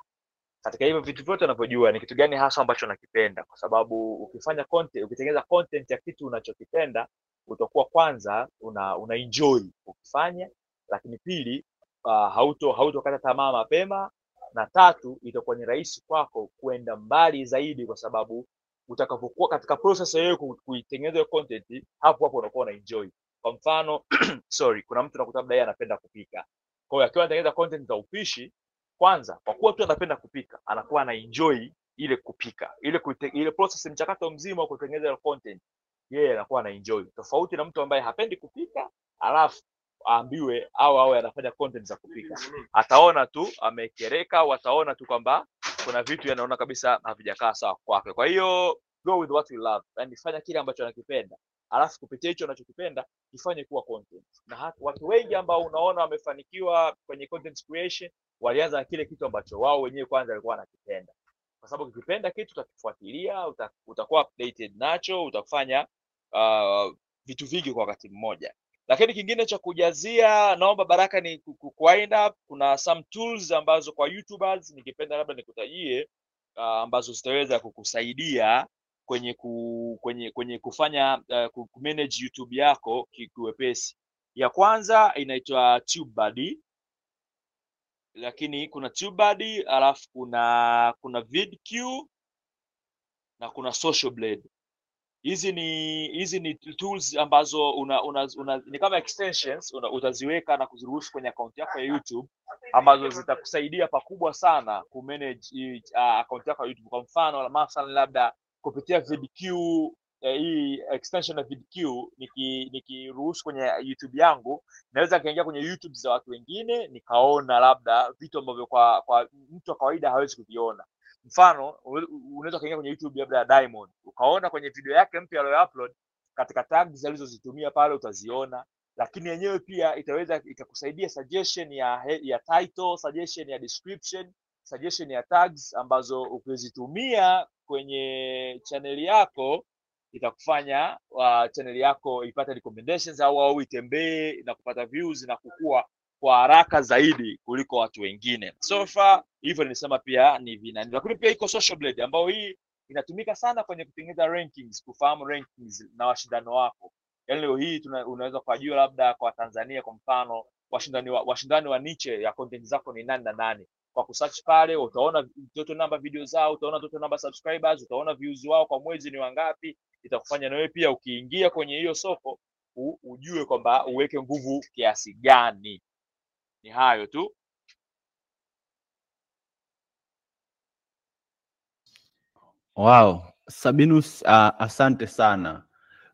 Katika hivyo vitu vyote unavyojua ni kitu gani hasa ambacho unakipenda, kwa sababu ukifanya content, ukitengeneza content ya kitu unachokipenda utakuwa kwanza una, una enjoy ukifanya, lakini pili uh, hauto hautokata tamaa mapema, na tatu itakuwa ni rahisi kwako kuenda mbali zaidi, kwa sababu utakapokuwa katika process ya kuitengeneza hiyo content, hapo hapo unakuwa una enjoy. Kwa mfano sorry, kuna mtu nakuta labda yeye anapenda kupika, kwa hiyo akiwa anatengeneza content za upishi kwanza kwa kuwa tu anapenda kupika anakuwa ana enjoy ile kupika. Ile kuite, ile process mchakato mzima wa kutengeneza content yeye anakuwa ana enjoy. Tofauti na mtu ambaye hapendi kupika alafu aambiwe au awe anafanya content za kupika. Ataona tu amekereka au ataona tu kwamba kuna vitu yanaona kabisa havijakaa sawa kwake. Kwa hiyo go with what you love. Yani fanya kile ambacho anakipenda. Alafu kupitia hicho unachokipenda kifanye kuwa content. Na hata watu wengi ambao unaona wamefanikiwa kwenye content creation walianza na kile kitu ambacho wao wenyewe kwanza walikuwa wanakipenda, kwa sababu ukipenda kitu utakifuatilia, utakuwa updated nacho, utafanya uh, vitu vingi kwa wakati mmoja. Lakini kingine cha kujazia, naomba Baraka ni ku- ku- ku up. Kuna some tools ambazo kwa YouTubers nikipenda labda nikutajie uh, ambazo zitaweza kukusaidia kwenye ku, kwenye kwenye kufanya uh, ku ku- YouTube yako kiwepesi. Ya kwanza inaitwa TubeBuddy, lakini kuna TubeBuddy alafu kuna kuna VidQ na kuna Social Blade. Hizi ni hizi ni tools ambazo una, una, una, ni kama extensions una, utaziweka na kuziruhusu kwenye akaunti yako ya YouTube ambazo zitakusaidia pakubwa sana kumanage uh, akaunti yako ya YouTube. Kwa mfano mathalan, labda kupitia VidQ eh, hii extension ya niki- nikiruhusu kwenye YouTube yangu naweza nikaingia kwenye YouTube za watu wengine nikaona labda vitu ambavyo kwa kwa mtu wa kawaida hawezi kuviona. Mfano, unaweza ukaingia kwenye YouTube labda ya Diamond. Ukaona kwenye video yake mpya aliyoupload, katika tags alizozitumia pale utaziona, lakini yenyewe pia itaweza ikakusaidia suggestion ya ya title, suggestion ya description, suggestion ya tags ambazo ukizitumia kwenye chaneli yako itakufanya uh, chaneli yako ipate recommendations au au itembee na kupata views na kukua kwa haraka zaidi kuliko watu wengine. So far hivyo nilisema pia ni vinani, lakini pia iko Social Blade ambayo hii inatumika sana kwenye kutengeneza rankings, kufahamu rankings na washindano wako. Yaani leo hii tuna, unaweza kujua labda kwa Tanzania kwa mfano washindani wa, washindani wa niche ya content zako ni nani na nani. Kwa kusearch pale utaona total number video zao, utaona total number subscribers, utaona views wao kwa mwezi ni wangapi, itakufanya na wewe pia ukiingia kwenye hiyo soko ujue kwamba uweke nguvu kiasi gani. Ni hayo tu. Wow, Sabinus, uh, asante sana.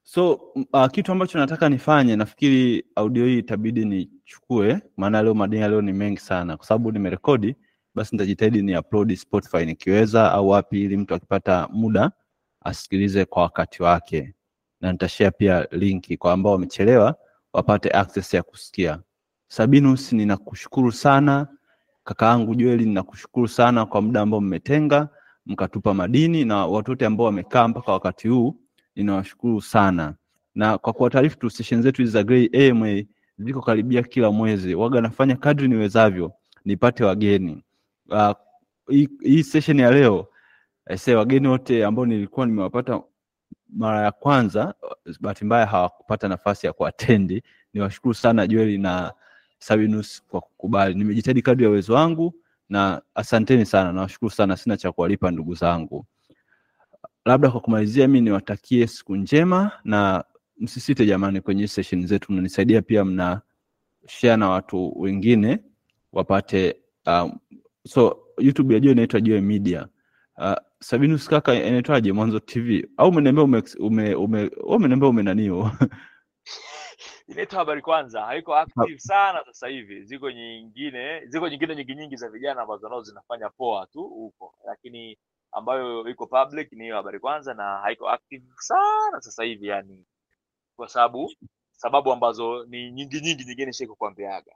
So uh, kitu ambacho nataka nifanye, nafikiri audio hii itabidi nichukue, maana leo madini ya leo ni mengi sana, kwa sababu nimerekodi, basi nitajitahidi ni upload Spotify nikiweza, au wapi, ili mtu akipata muda asikilize kwa wakati wake, na nitashare pia linki kwa ambao wamechelewa wapate access ya kusikia. Sabinus, ninakushukuru sana kakaangu Joeli, ninakushukuru sana kwa muda ambao mmetenga mkatupa madini na watu wote ambao wamekaa mpaka wakati huu ninawashukuru sana, na kwa kuwataarifu tu session zetu hizi za Grey AMA ziko karibia kila mwezi, waga nafanya kadri niwezavyo nipate wageni. Uh, hii, session ya leo aisee, wageni wote ambao nilikuwa nimewapata mara ya kwanza, bahati mbaya hawakupata nafasi ya kuatendi. Niwashukuru sana Joeli na Sabinus kwa kukubali. Nimejitahidi kadri ya uwezo wangu na asanteni sana, nawashukuru sana, sina cha kuwalipa ndugu zangu. Labda kwa kumalizia, mimi niwatakie siku njema na msisite jamani, kwenye session zetu mnanisaidia pia, mna share na watu wengine wapate um, so YouTube ya Joe inaitwa Joe Media. Uh, Sabinus kaka inaitwaje? Mwanzo TV au umeniambia ume, ume, ume, ume, ume, ume, ume nanio Inaitwa Habari Kwanza, haiko active sana sasa hivi. Ziko nyingine, ziko nyingine nyingi nyingi za vijana ambazo nao zinafanya poa tu huko, lakini ambayo iko public ni hiyo Habari Kwanza na haiko active sana sasa hivi, yani kwa sababu sababu ambazo ni nyingi nyingi nyingine shiko kuambiaga.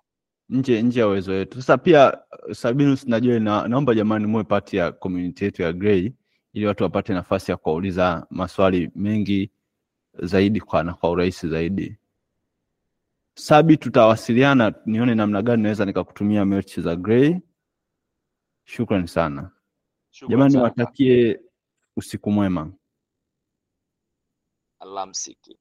nje nje ya uwezo wetu. Sasa pia Sabinus najua na, naomba jamani muwe pati ya community yetu ya Grey ili watu wapate nafasi ya kuwauliza maswali mengi zaidi kwa na kwa urahisi zaidi. Sabi, tutawasiliana nione namna gani naweza nikakutumia merch za Grey. Shukrani sana jamani, watakie usiku mwema. Alamsiki.